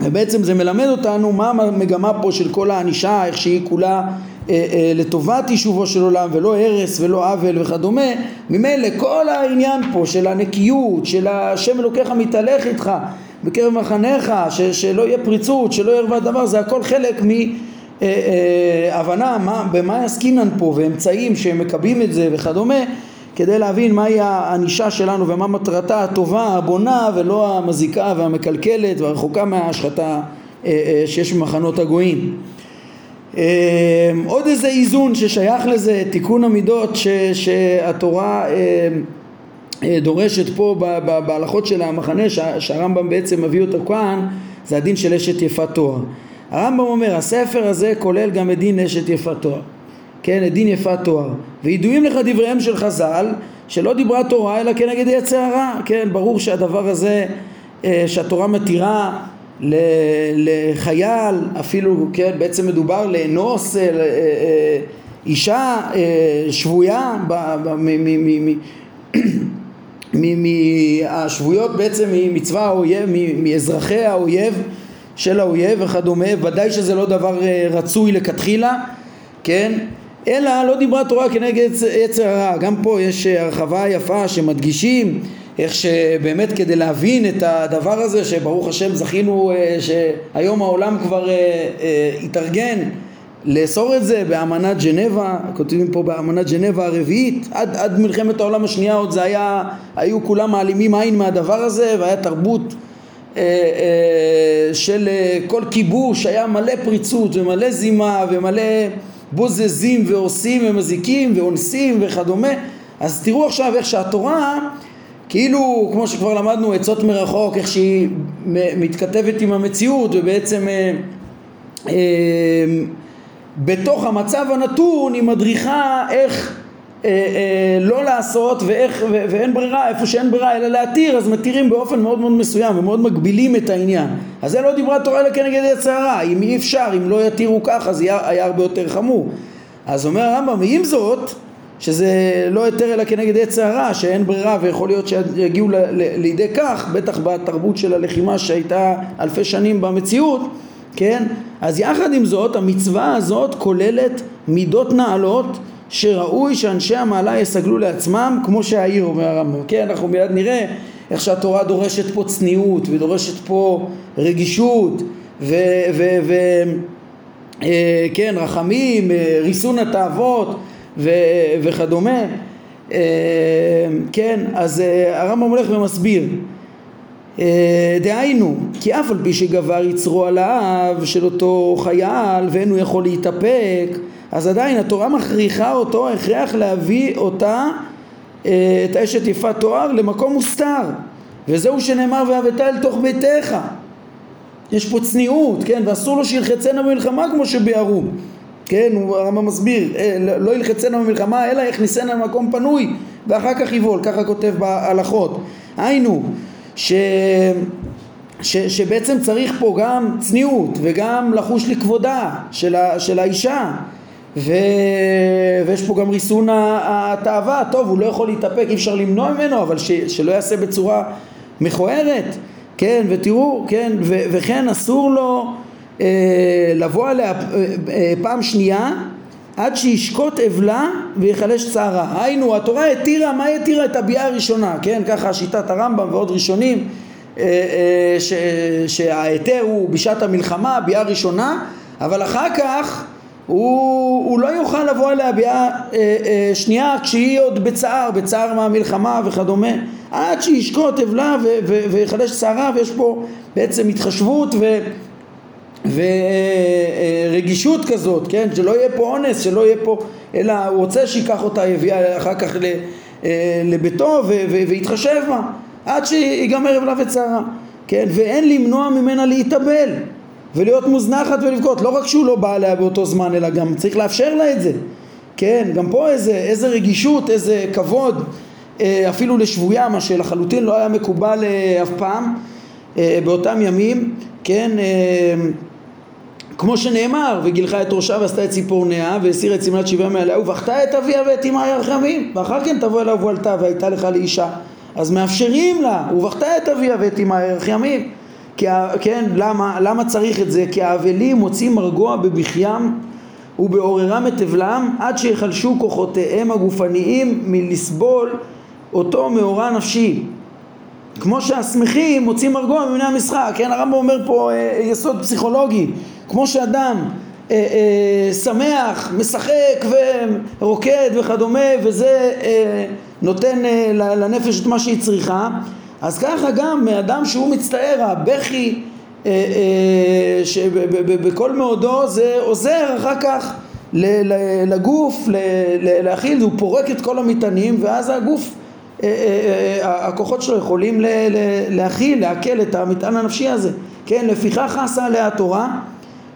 A: ובעצם זה מלמד אותנו מה המגמה פה של כל הענישה, איך שהיא כולה אה, אה, לטובת יישובו של עולם ולא הרס ולא עוול וכדומה. ממילא כל העניין פה של הנקיות של השם אלוקיך מתהלך איתך בקרב מחניך ש, שלא יהיה פריצות שלא יהיה ערווה דבר זה הכל חלק מהבנה מה, במה עסקינן פה ואמצעים שהם את זה וכדומה כדי להבין מהי הענישה שלנו ומה מטרתה הטובה הבונה ולא המזיקה והמקלקלת והרחוקה מההשחתה אה, שיש במחנות הגויים אמ, עוד איזה איזון ששייך לזה, תיקון המידות ש, שהתורה אה, דורשת פה בהלכות של המחנה שהרמב"ם בעצם מביא אותו כאן זה הדין של אשת יפת תואר. הרמב"ם אומר הספר הזה כולל גם את דין אשת יפת תואר, כן, את דין יפת תואר. וידועים לך דבריהם של חז"ל שלא דיברה תורה אלא כנגד יצר הרע, כן, ברור שהדבר הזה אה, שהתורה מתירה לחייל, אפילו, כן, בעצם מדובר לאנוס אה, אה, אישה אה, שבויה מהשבויות בעצם ממצווה האויב, מאזרחי האויב של האויב וכדומה, ודאי שזה לא דבר רצוי לכתחילה, כן? אלא לא דיברה תורה כנגד יצר הרע, גם פה יש הרחבה יפה שמדגישים איך שבאמת כדי להבין את הדבר הזה שברוך השם זכינו אה, שהיום העולם כבר אה, אה, התארגן לאסור את זה באמנת ג'נבה, כותבים פה באמנת ג'נבה הרביעית, עד, עד מלחמת העולם השנייה עוד זה היה, היו כולם מעלימים עין מהדבר הזה והיה תרבות אה, אה, של אה, כל כיבוש, היה מלא פריצות ומלא זימה ומלא בוזזים ועושים ומזיקים ואונסים וכדומה. אז תראו עכשיו איך שהתורה כאילו, כמו שכבר למדנו, עצות מרחוק, איך שהיא מתכתבת עם המציאות ובעצם אה, אה, בתוך המצב הנתון היא מדריכה איך אה, אה, לא לעשות ואיך, ו, ואין ברירה, איפה שאין ברירה אלא להתיר, אז מתירים באופן מאוד מאוד מסוים ומאוד מגבילים את העניין. אז זה לא דיברה תורה אלא כנגד יצר הרע, אם אי אפשר, אם לא יתירו ככה, זה היה, היה הרבה יותר חמור. אז אומר הרמב"ם, עם זאת, שזה לא היתר אלא כנגד עץ הרע, שאין ברירה ויכול להיות שיגיעו ל- ל- לידי כך, בטח בתרבות של הלחימה שהייתה אלפי שנים במציאות, כן? אז יחד עם זאת, המצווה הזאת כוללת מידות נעלות שראוי שאנשי המעלה יסגלו לעצמם, כמו שהעיר אומר הרמב"ם, כן? אנחנו מיד נראה איך שהתורה דורשת פה צניעות ודורשת פה רגישות ו... ו-, ו- אה, כן, רחמים, אה, ריסון התאוות וכדומה אה, כן, אז אה, הרמב"ם הולך ומסביר אה, דהיינו, כי אף על פי שגבר יצרו על האב של אותו חייל ואין הוא יכול להתאפק אז עדיין התורה מכריחה אותו הכרח להביא אותה את האשת יפת תואר למקום מוסתר. וזהו שנאמר ואהבת אל תוך ביתך. יש פה צניעות, כן, ואסור לו שילחצנה במלחמה כמו שביארו כן, הרמב"ם מסביר, אה, לא, לא ילחצנה במלחמה אלא יכניסנה למקום פנוי ואחר כך יבול, ככה כותב בהלכות. היינו, ש... ש, שבעצם צריך פה גם צניעות וגם לחוש לכבודה של, ה, של האישה ו, ויש פה גם ריסון התאווה, טוב הוא לא יכול להתאפק, אי אפשר למנוע ממנו אבל ש, שלא יעשה בצורה מכוערת, כן, ותראו, כן, ו, וכן אסור לו אה, לבוא עליה אה, אה, פעם שנייה עד שישקוט אבלה ויחלש צערה. היינו, התורה התירה, מה התירה? את הביאה הראשונה, כן? ככה שיטת הרמב"ם ועוד ראשונים ש, שההיתר הוא בשעת המלחמה, ביאה ראשונה, אבל אחר כך הוא, הוא לא יוכל לבוא אליה ביאה שנייה כשהיא עוד בצער, בצער מהמלחמה וכדומה, עד שישקוט אבלה ויחלש צערה ויש פה בעצם התחשבות ו... ורגישות כזאת, כן? שלא יהיה פה אונס, שלא יהיה פה, אלא הוא רוצה שייקח אותה, יביא אחר כך אה, לביתו ויתחשב בה עד שיגמר אבלה וצערה כן ואין למנוע ממנה להתאבל ולהיות מוזנחת ולבכות. לא רק שהוא לא בא עליה באותו זמן אלא גם צריך לאפשר לה את זה. כן גם פה איזה, איזה רגישות איזה כבוד. אה, אפילו לשבויה מה שלחלוטין לא היה מקובל אה, אף פעם באותם ימים. כן כמו שנאמר, וגילחה את ראשה ועשתה את ציפורניה והסירה את שמלת שבעה מעליה ובכתה את אביה ואת אמא ירחמים ואחר כן תבוא אליו ועלתה והייתה לך לאישה אז מאפשרים לה, ובכתה את אביה ואת אמא ירחמים כן, למה, למה צריך את זה? כי האבלים מוצאים מרגוע בבכיים ובעוררם את אבלם עד שיחלשו כוחותיהם הגופניים מלסבול אותו מאורע נפשי. כמו שהשמחים מוצאים מרגוע ממני המשחק, כן? הרמב"ם אומר פה אה, יסוד פסיכולוגי. כמו שאדם אה, אה, שמח, משחק ורוקד וכדומה וזה אה, נותן אה, לנפש את מה שהיא צריכה אז ככה גם אדם שהוא מצטער, הבכי אה, אה, שבכל מאודו זה עוזר אחר כך לגוף להכיל, הוא פורק את כל המטענים ואז הגוף אה, הכוחות שלו יכולים להכיל, לעכל את המטען הנפשי הזה כן, לפיכך עשה עליה התורה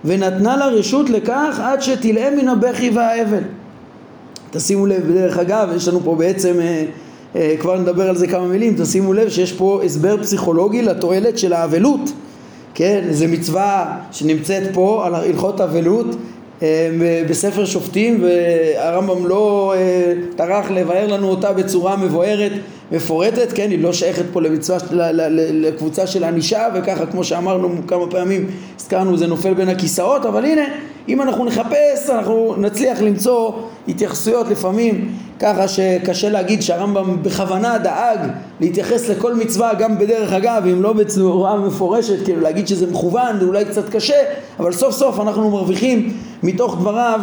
A: ונתנה לה רשות לכך עד שתלאה מן הבכי והאבל. תשימו לב, דרך אגב, יש לנו פה בעצם, אה, כבר נדבר על זה כמה מילים, תשימו לב שיש פה הסבר פסיכולוגי לתועלת של האבלות. כן, זו מצווה שנמצאת פה על הלכות אבלות אה, בספר שופטים והרמב"ם לא אה, טרח לבאר לנו אותה בצורה מבוארת מפורטת, כן, היא לא שייכת פה למצווה, לקבוצה של ענישה וככה כמו שאמרנו כמה פעמים הזכרנו זה נופל בין הכיסאות אבל הנה אם אנחנו נחפש אנחנו נצליח למצוא התייחסויות לפעמים ככה שקשה להגיד שהרמב"ם בכוונה דאג להתייחס לכל מצווה גם בדרך אגב אם לא בצורה מפורשת כאילו להגיד שזה מכוון זה אולי קצת קשה אבל סוף סוף אנחנו מרוויחים מתוך דבריו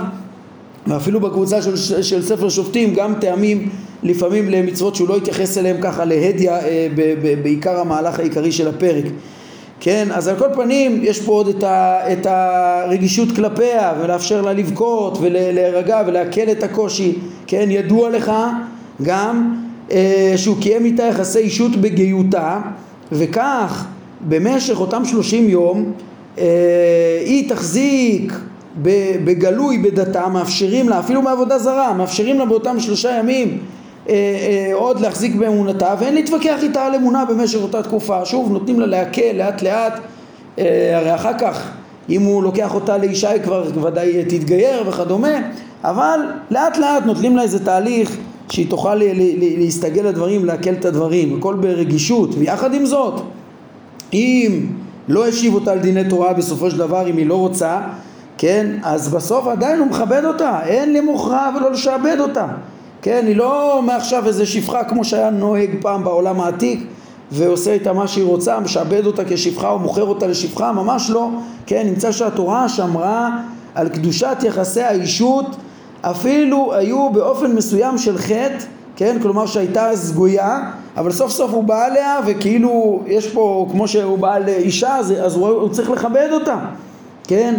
A: ואפילו בקבוצה של, של ספר שופטים גם טעמים לפעמים למצוות שהוא לא התייחס אליהם ככה להדיא אה, בעיקר המהלך העיקרי של הפרק כן, אז על כל פנים יש פה עוד את, ה, את הרגישות כלפיה ולאפשר לה לבכות ולהירגע ולהקל את הקושי, כן, ידוע לך גם אה, שהוא קיים איתה יחסי אישות בגיותה וכך במשך אותם שלושים יום אה, היא תחזיק בגלוי בדתה, מאפשרים לה, אפילו בעבודה זרה, מאפשרים לה באותם שלושה ימים עוד להחזיק באמונתה ואין להתווכח איתה על אמונה במשך אותה תקופה. שוב נותנים לה להקל לאט לאט אה, הרי אחר כך אם הוא לוקח אותה לאישה היא כבר ודאי תתגייר וכדומה אבל לאט לאט נותנים לה איזה תהליך שהיא תוכל להסתגל לדברים, להקל את הדברים, הכל ברגישות. ויחד עם זאת אם לא השיב אותה על דיני תורה בסופו של דבר אם היא לא רוצה כן אז בסוף עדיין הוא מכבד אותה. אין למוכרה ולא לשעבד אותה כן, היא לא מעכשיו איזה שפחה כמו שהיה נוהג פעם בעולם העתיק ועושה איתה מה שהיא רוצה, משעבד אותה כשפחה או מוכר אותה לשפחה, ממש לא, כן, נמצא שהתורה שמרה על קדושת יחסי האישות אפילו היו באופן מסוים של חטא, כן, כלומר שהייתה סגויה, אבל סוף סוף הוא בא עליה וכאילו יש פה, כמו שהוא בא לאישה אז, אז הוא, הוא צריך לכבד אותה, כן,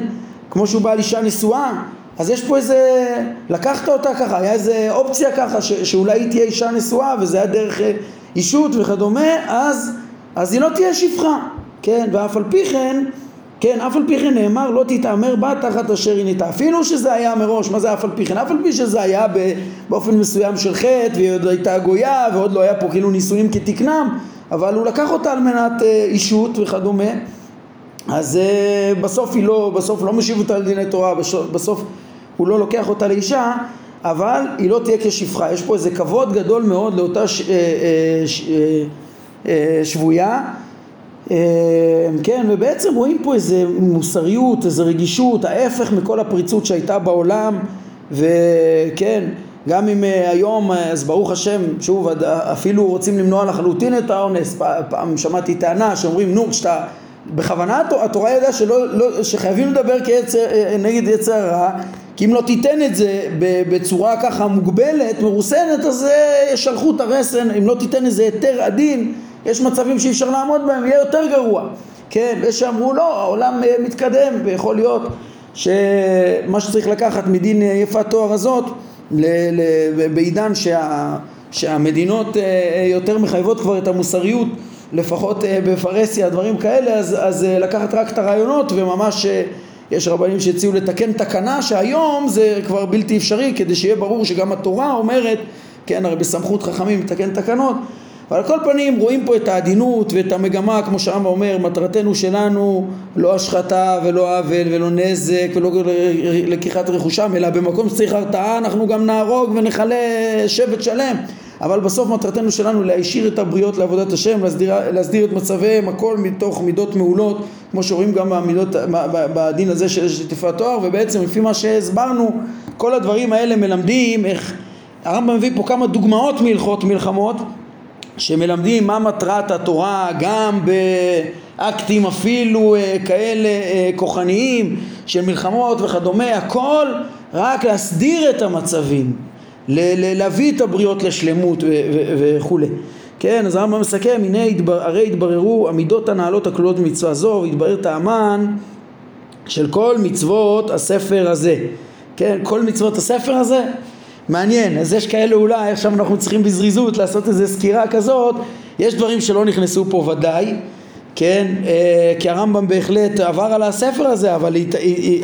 A: כמו שהוא בא על אישה נשואה אז יש פה איזה, לקחת אותה ככה, היה איזה אופציה ככה ש, שאולי היא תהיה אישה נשואה וזה היה דרך אה, אישות וכדומה, אז, אז היא לא תהיה שפחה, כן, ואף על פי כן, כן, אף על פי כן נאמר לא תתעמר בה תחת אשר היא ניתה, אפילו שזה היה מראש, מה זה אף על פי כן? אף על פי שזה היה באופן מסוים של חטא והיא עוד הייתה גויה ועוד לא היה פה כאילו נישואים כתקנם, אבל הוא לקח אותה על מנת אה, אישות וכדומה אז uh, בסוף היא לא, בסוף לא משיב אותה על דיני תורה, בסוף הוא לא לוקח אותה לאישה, אבל היא לא תהיה כשפחה. יש פה איזה כבוד גדול מאוד לאותה ש, uh, ש, uh, שבויה, כן, ובעצם רואים פה איזה מוסריות, איזה רגישות, ההפך מכל הפריצות שהייתה בעולם, וכן, גם אם היום, אז ברוך השם, שוב, אפילו רוצים למנוע לחלוטין את האונס, פעם שמעתי טענה שאומרים, נו, כשאתה בכוונה התורה שלא, לא, שחייבים לדבר כיצר, אה, נגד יצר הרע כי אם לא תיתן את זה בצורה ככה מוגבלת, מרוסנת, אז אה, ישלחו את הרסן, אם לא תיתן איזה היתר עדין, יש מצבים שאי אפשר לעמוד בהם, יהיה יותר גרוע. כן, ויש שאמרו לא, העולם אה, מתקדם, ויכול להיות שמה שצריך לקחת מדין יפת תואר הזאת, בעידן שה... שהמדינות יותר מחייבות כבר את המוסריות לפחות בפרהסיה, דברים כאלה, אז, אז לקחת רק את הרעיונות וממש יש רבנים שהציעו לתקן תקנה שהיום זה כבר בלתי אפשרי כדי שיהיה ברור שגם התורה אומרת, כן, הרי בסמכות חכמים לתקן תקנות. אבל על כל פנים רואים פה את העדינות ואת המגמה כמו שהרמב"ם אומר מטרתנו שלנו לא השחתה ולא עוול ולא נזק ולא לקיחת רכושם אלא במקום שצריך הרתעה אנחנו גם נהרוג ונחלה שבט שלם אבל בסוף מטרתנו שלנו להישיר את הבריות לעבודת השם להסדיר, להסדיר את מצביהם הכל מתוך מידות מעולות כמו שרואים גם במידות, בדין הזה של שטיפת תואר ובעצם לפי מה שהסברנו כל הדברים האלה מלמדים איך הרמב"ם מביא פה כמה דוגמאות מהלכות מלחמות שמלמדים מה מטרת התורה גם באקטים אפילו אה, כאלה אה, כוחניים של מלחמות וכדומה, הכל רק להסדיר את המצבים, להביא את הבריות לשלמות וכולי. כן, אז הרמב"ם מסכם, הנה התבר, הרי התבררו המידות הנעלות הכלולות במצווה זו והתברר טעמן של כל מצוות הספר הזה. כן, כל מצוות הספר הזה מעניין, אז יש כאלה אולי, עכשיו אנחנו צריכים בזריזות לעשות איזו סקירה כזאת, יש דברים שלא נכנסו פה ודאי, כן, אה, כי הרמב"ם בהחלט עבר על הספר הזה, אבל, הת,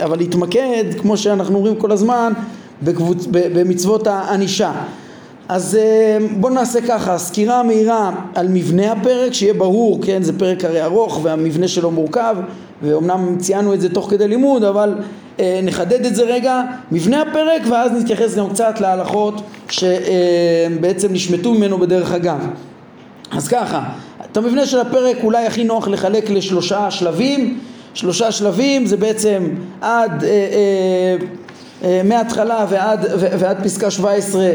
A: אבל התמקד, כמו שאנחנו אומרים כל הזמן, בקבוצ, במצוות הענישה. אז אה, בואו נעשה ככה, סקירה מהירה על מבנה הפרק, שיהיה ברור, כן, זה פרק הרי ארוך והמבנה שלו מורכב, ואומנם ציינו את זה תוך כדי לימוד, אבל אה, נחדד את זה רגע, מבנה הפרק, ואז נתייחס גם קצת להלכות שבעצם נשמטו ממנו בדרך אגב. אז ככה, את המבנה של הפרק אולי הכי נוח לחלק לשלושה שלבים, שלושה שלבים זה בעצם עד, אה, אה, אה, מההתחלה ועד, ועד פסקה 17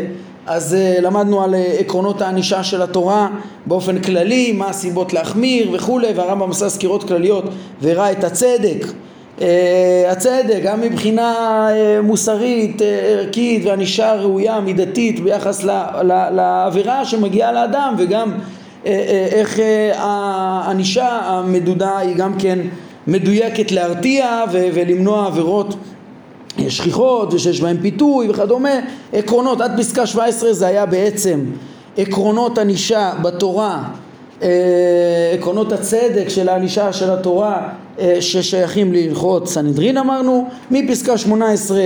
A: אז uh, למדנו על uh, עקרונות הענישה של התורה באופן כללי, מה הסיבות להחמיר וכולי, והרמב"ם עשה סקירות כלליות והראה את הצדק. הצדק גם מבחינה מוסרית, ערכית וענישה ראויה, מידתית ביחס לעבירה שמגיעה לאדם וגם איך הענישה המדודה היא גם כן מדויקת להרתיע ולמנוע עבירות שכיחות ושיש בהם פיתוי וכדומה, עקרונות, עד פסקה 17 זה היה בעצם עקרונות ענישה בתורה, אה, עקרונות הצדק של הענישה של התורה אה, ששייכים להלכות סנהדרין אמרנו, מפסקה 18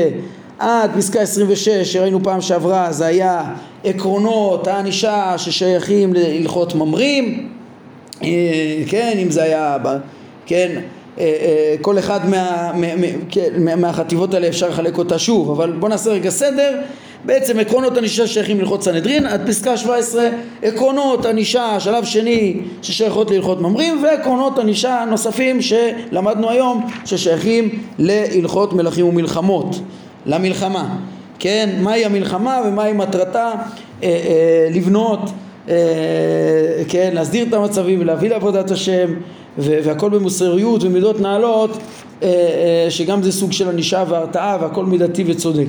A: עד פסקה 26 שראינו פעם שעברה זה היה עקרונות הענישה ששייכים להלכות ממרים, אה, כן, אם זה היה, כן, כל אחד מה, כן, מה, מהחטיבות האלה אפשר לחלק אותה שוב, אבל בואו נעשה רגע סדר. בעצם עקרונות ענישה שייכים להלכות סנהדרין, עד פסקה 17 עקרונות ענישה, שלב שני ששייכות להלכות ממרים, ועקרונות ענישה נוספים שלמדנו היום ששייכים להלכות מלכים ומלחמות, למלחמה. כן, מהי המלחמה ומהי מטרתה אה, אה, לבנות, אה, כן, להסדיר את המצבים ולהביא לעבודת השם והכל במוסריות ומידות נעלות אה, אה, שגם זה סוג של ענישה והרתעה והכל מידתי וצודק.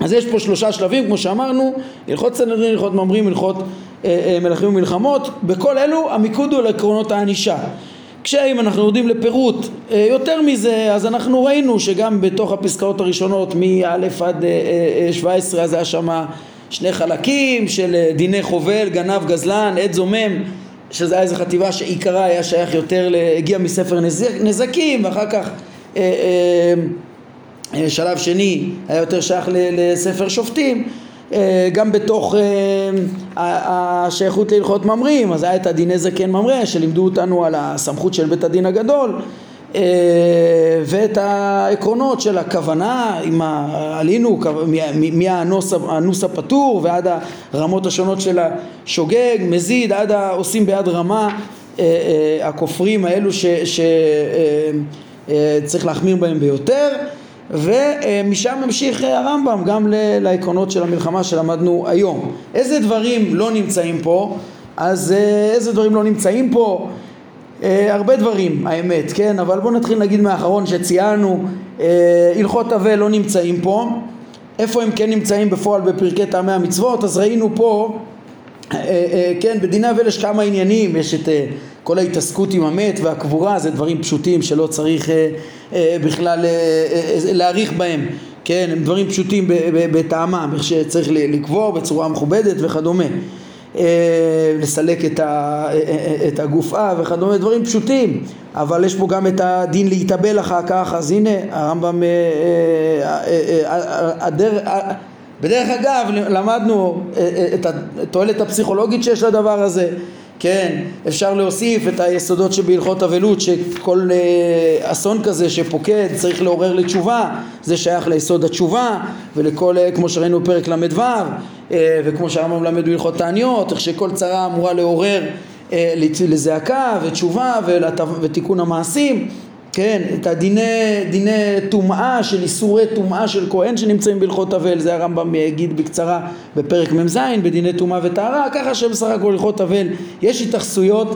A: אז יש פה שלושה שלבים כמו שאמרנו הלכות סנדרין, הלכות ממרים, הלכות אה, מלכים ומלחמות. בכל אלו המיקוד הוא על עקרונות הענישה. כשאם אנחנו יורדים לפירוט יותר מזה אז אנחנו ראינו שגם בתוך הפסקאות הראשונות מא' עד 17 אז היה שם שני חלקים של דיני חובל, גנב, גזלן, עד זומם שזה היה איזו חטיבה שעיקרה היה שייך יותר, הגיע מספר נזק, נזקים ואחר כך אה, אה, אה, שלב שני היה יותר שייך לספר שופטים. אה, גם בתוך אה, השייכות להלכות ממרים אז היה את הדיני זקן ממרה שלימדו אותנו על הסמכות של בית הדין הגדול ואת העקרונות של הכוונה, אם עלינו מהאנוס הפטור ועד הרמות השונות של השוגג, מזיד, עד העושים ביד רמה, אה, אה, הכופרים האלו שצריך להחמיר בהם ביותר ומשם ממשיך הרמב"ם גם לעקרונות של המלחמה שלמדנו היום. איזה דברים לא נמצאים פה? אז איזה דברים לא נמצאים פה? אה, הרבה דברים האמת, כן? אבל בואו נתחיל נגיד מהאחרון שציינו, אה, הלכות אבל לא נמצאים פה, איפה הם כן נמצאים בפועל בפרקי טעמי המצוות? אז ראינו פה, אה, אה, כן, בדיני אבל יש כמה עניינים, יש את אה, כל ההתעסקות עם המת והקבורה, זה דברים פשוטים שלא צריך אה, אה, בכלל אה, אה, להעריך בהם. כן, הם דברים פשוטים בטעמם, איך שצריך לקבור בצורה מכובדת וכדומה. אה, לסלק את, ה, את הגופה וכדומה, דברים פשוטים, אבל יש פה גם את הדין להתאבל אחר כך, אז הנה הרמב"ם, בדרך אגב למדנו את התועלת הפסיכולוגית שיש לדבר הזה כן, אפשר להוסיף את היסודות שבהלכות אבלות שכל אה, אסון כזה שפוקד צריך לעורר לתשובה זה שייך ליסוד התשובה ולכל, אה, כמו שראינו בפרק ל"ו אה, וכמו שהרמב"ם למד בהלכות תעניות איך שכל צרה אמורה לעורר לזעקה ותשובה ותיקון המעשים כן, את הדיני דיני טומאה של איסורי טומאה של כהן שנמצאים בהלכות אבל, זה הרמב"ם יגיד בקצרה בפרק מ"ז בדיני טומאה וטהרה, ככה שבסך הכל הלכות אבל יש התייחסויות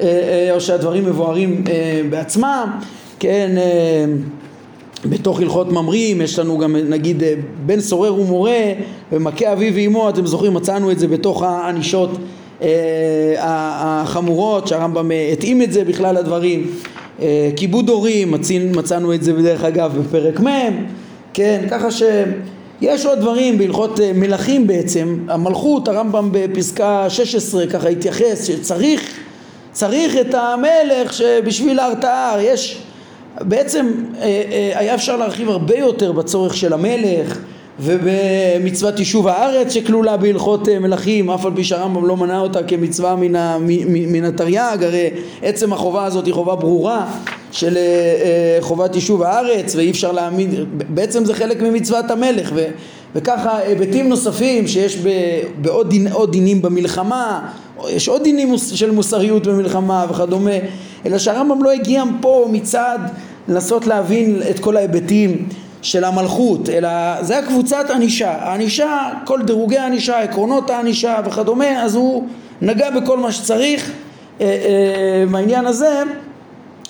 A: אה, אה, או שהדברים מבוארים אה, בעצמם, כן, בתוך הלכות ממרים יש לנו גם נגיד בן סורר ומורה ומכה אביו ואמו, אתם זוכרים מצאנו את זה בתוך הענישות החמורות שהרמב"ם התאים את זה בכלל לדברים. אה, כיבוד הורים, מצאנו את זה בדרך אגב בפרק מ', כן, ככה שיש עוד דברים בהלכות אה, מלכים בעצם, המלכות, הרמב"ם בפסקה 16 ככה התייחס שצריך צריך את המלך שבשביל ההרתעה. יש בעצם אה, היה אפשר להרחיב הרבה יותר בצורך של המלך ובמצוות יישוב הארץ שכלולה בהלכות אה, מלכים אף על פי שהרמב"ם לא מנה אותה כמצווה מן, מן התרי"ג הרי עצם החובה הזאת היא חובה ברורה של אה, אה, חובת יישוב הארץ ואי אפשר להעמיד בעצם זה חלק ממצוות המלך ו, וככה היבטים נוספים שיש בעוד דין, דינים במלחמה יש עוד דינים של מוסריות במלחמה וכדומה אלא שהרמב"ם לא הגיע פה מצד לנסות להבין את כל ההיבטים של המלכות, אלא זה הקבוצת ענישה. הענישה, כל דירוגי הענישה, עקרונות הענישה וכדומה, אז הוא נגע בכל מה שצריך אה, אה, בעניין הזה,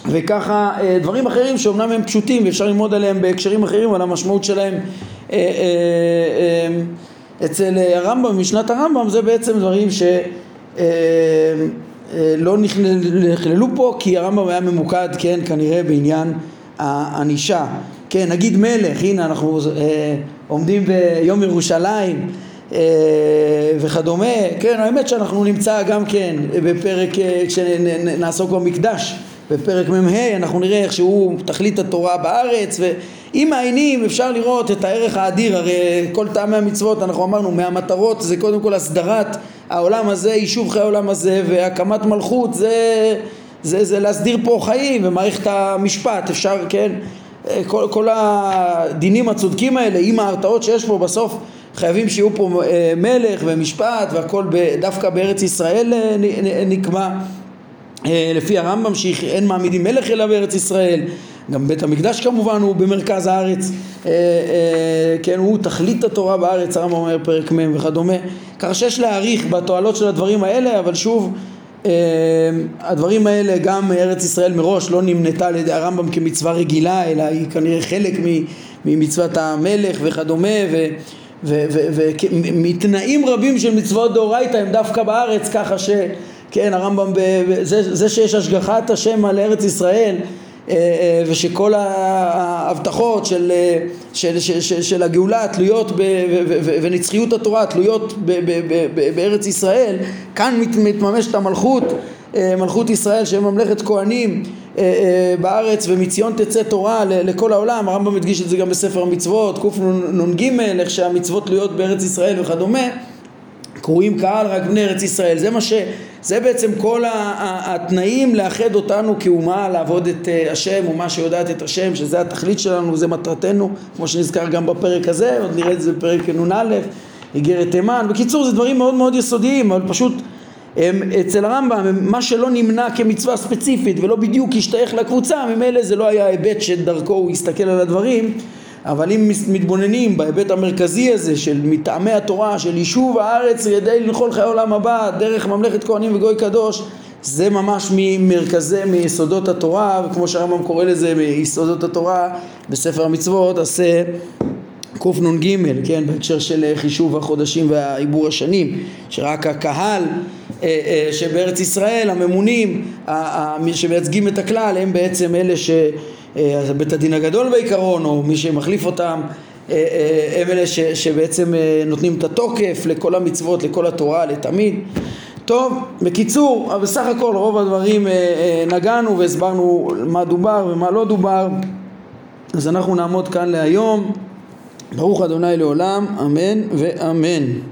A: וככה אה, דברים אחרים שאומנם הם פשוטים ואפשר ללמוד עליהם בהקשרים אחרים, אבל המשמעות שלהם אה, אה, אה, אצל הרמב"ם, משנת הרמב"ם, זה בעצם דברים ש... אה, לא נכללו פה כי הרמב"ם היה ממוקד, כן, כנראה בעניין הענישה. כן, נגיד מלך, הנה אנחנו אה, עומדים ביום ירושלים אה, וכדומה, כן, האמת שאנחנו נמצא גם כן בפרק, אה, כשנעסוק במקדש, בפרק מ"ה, אנחנו נראה איך שהוא תכלית התורה בארץ, ואם מעיינים אפשר לראות את הערך האדיר, הרי כל טעמי המצוות, אנחנו אמרנו, מהמטרות זה קודם כל הסדרת העולם הזה, יישוב חיי העולם הזה, והקמת מלכות זה, זה, זה להסדיר פה חיים ומערכת המשפט, אפשר, כן, כל, כל הדינים הצודקים האלה עם ההרתעות שיש פה בסוף חייבים שיהיו פה אה, מלך ומשפט והכל דווקא בארץ ישראל אה, נקבע אה, לפי הרמב"ם שאין מעמידים מלך אלא בארץ ישראל גם בית המקדש כמובן הוא במרכז הארץ. כן הוא תכלית התורה בארץ הרמב"ם אומר פרק מ' וכדומה. ככה שיש להעריך בתועלות של הדברים האלה אבל שוב אמ, הדברים האלה גם ארץ ישראל מראש לא נמנתה על ידי הרמב"ם כמצווה רגילה אלא היא כנראה חלק ממצוות המלך וכדומה ומתנאים רבים של מצוות דאורייתא הם דווקא בארץ ככה שכן הרמב"ם זה, זה שיש השגחת השם על ארץ ישראל אה, אה, ושכל ההבטחות של, אה, של, של, של, של הגאולה תלויות ב, ונצחיות התורה תלויות ב, ב, ב, ב, בארץ ישראל כאן מת, מתממשת המלכות מלכות ישראל שהיא ממלכת כהנים בארץ ומציון תצא תורה לכל העולם. הרמב"ם מדגיש את זה גם בספר המצוות קנ"ג איך שהמצוות תלויות בארץ ישראל וכדומה. קרואים קהל רק בני ארץ ישראל. זה מה ש... זה בעצם כל התנאים לאחד אותנו כאומה לעבוד את אה, השם אומה שיודעת את השם שזה התכלית שלנו זה מטרתנו כמו שנזכר גם בפרק הזה עוד נראה את זה בפרק נ"א איגרת תימן. בקיצור זה דברים מאוד מאוד יסודיים אבל פשוט הם, אצל הרמב"ם מה שלא נמנע כמצווה ספציפית ולא בדיוק השתייך לקבוצה ממילא זה לא היה היבט שדרכו הוא יסתכל על הדברים אבל אם מתבוננים בהיבט המרכזי הזה של מטעמי התורה, של יישוב הארץ ידי לכל חיי עולם הבא, דרך ממלכת כהנים וגוי קדוש, זה ממש ממרכזי, מיסודות התורה, וכמו שהרמב"ם קורא לזה, מיסודות התורה בספר המצוות, עשה קנ"ג, כן, בהקשר של חישוב החודשים ועיבור השנים, שרק הקהל אה, אה, שבארץ ישראל, הממונים, שמייצגים את הכלל, הם בעצם אלה ש... אה, בית הדין הגדול בעיקרון, או מי שמחליף אותם, הם אלה ש, שבעצם נותנים את התוקף לכל המצוות, לכל התורה, לתמיד. טוב, בקיצור, בסך הכל רוב הדברים נגענו והסברנו מה דובר ומה לא דובר, אז אנחנו נעמוד כאן להיום. ברוך אדוני לעולם, אמן ואמן.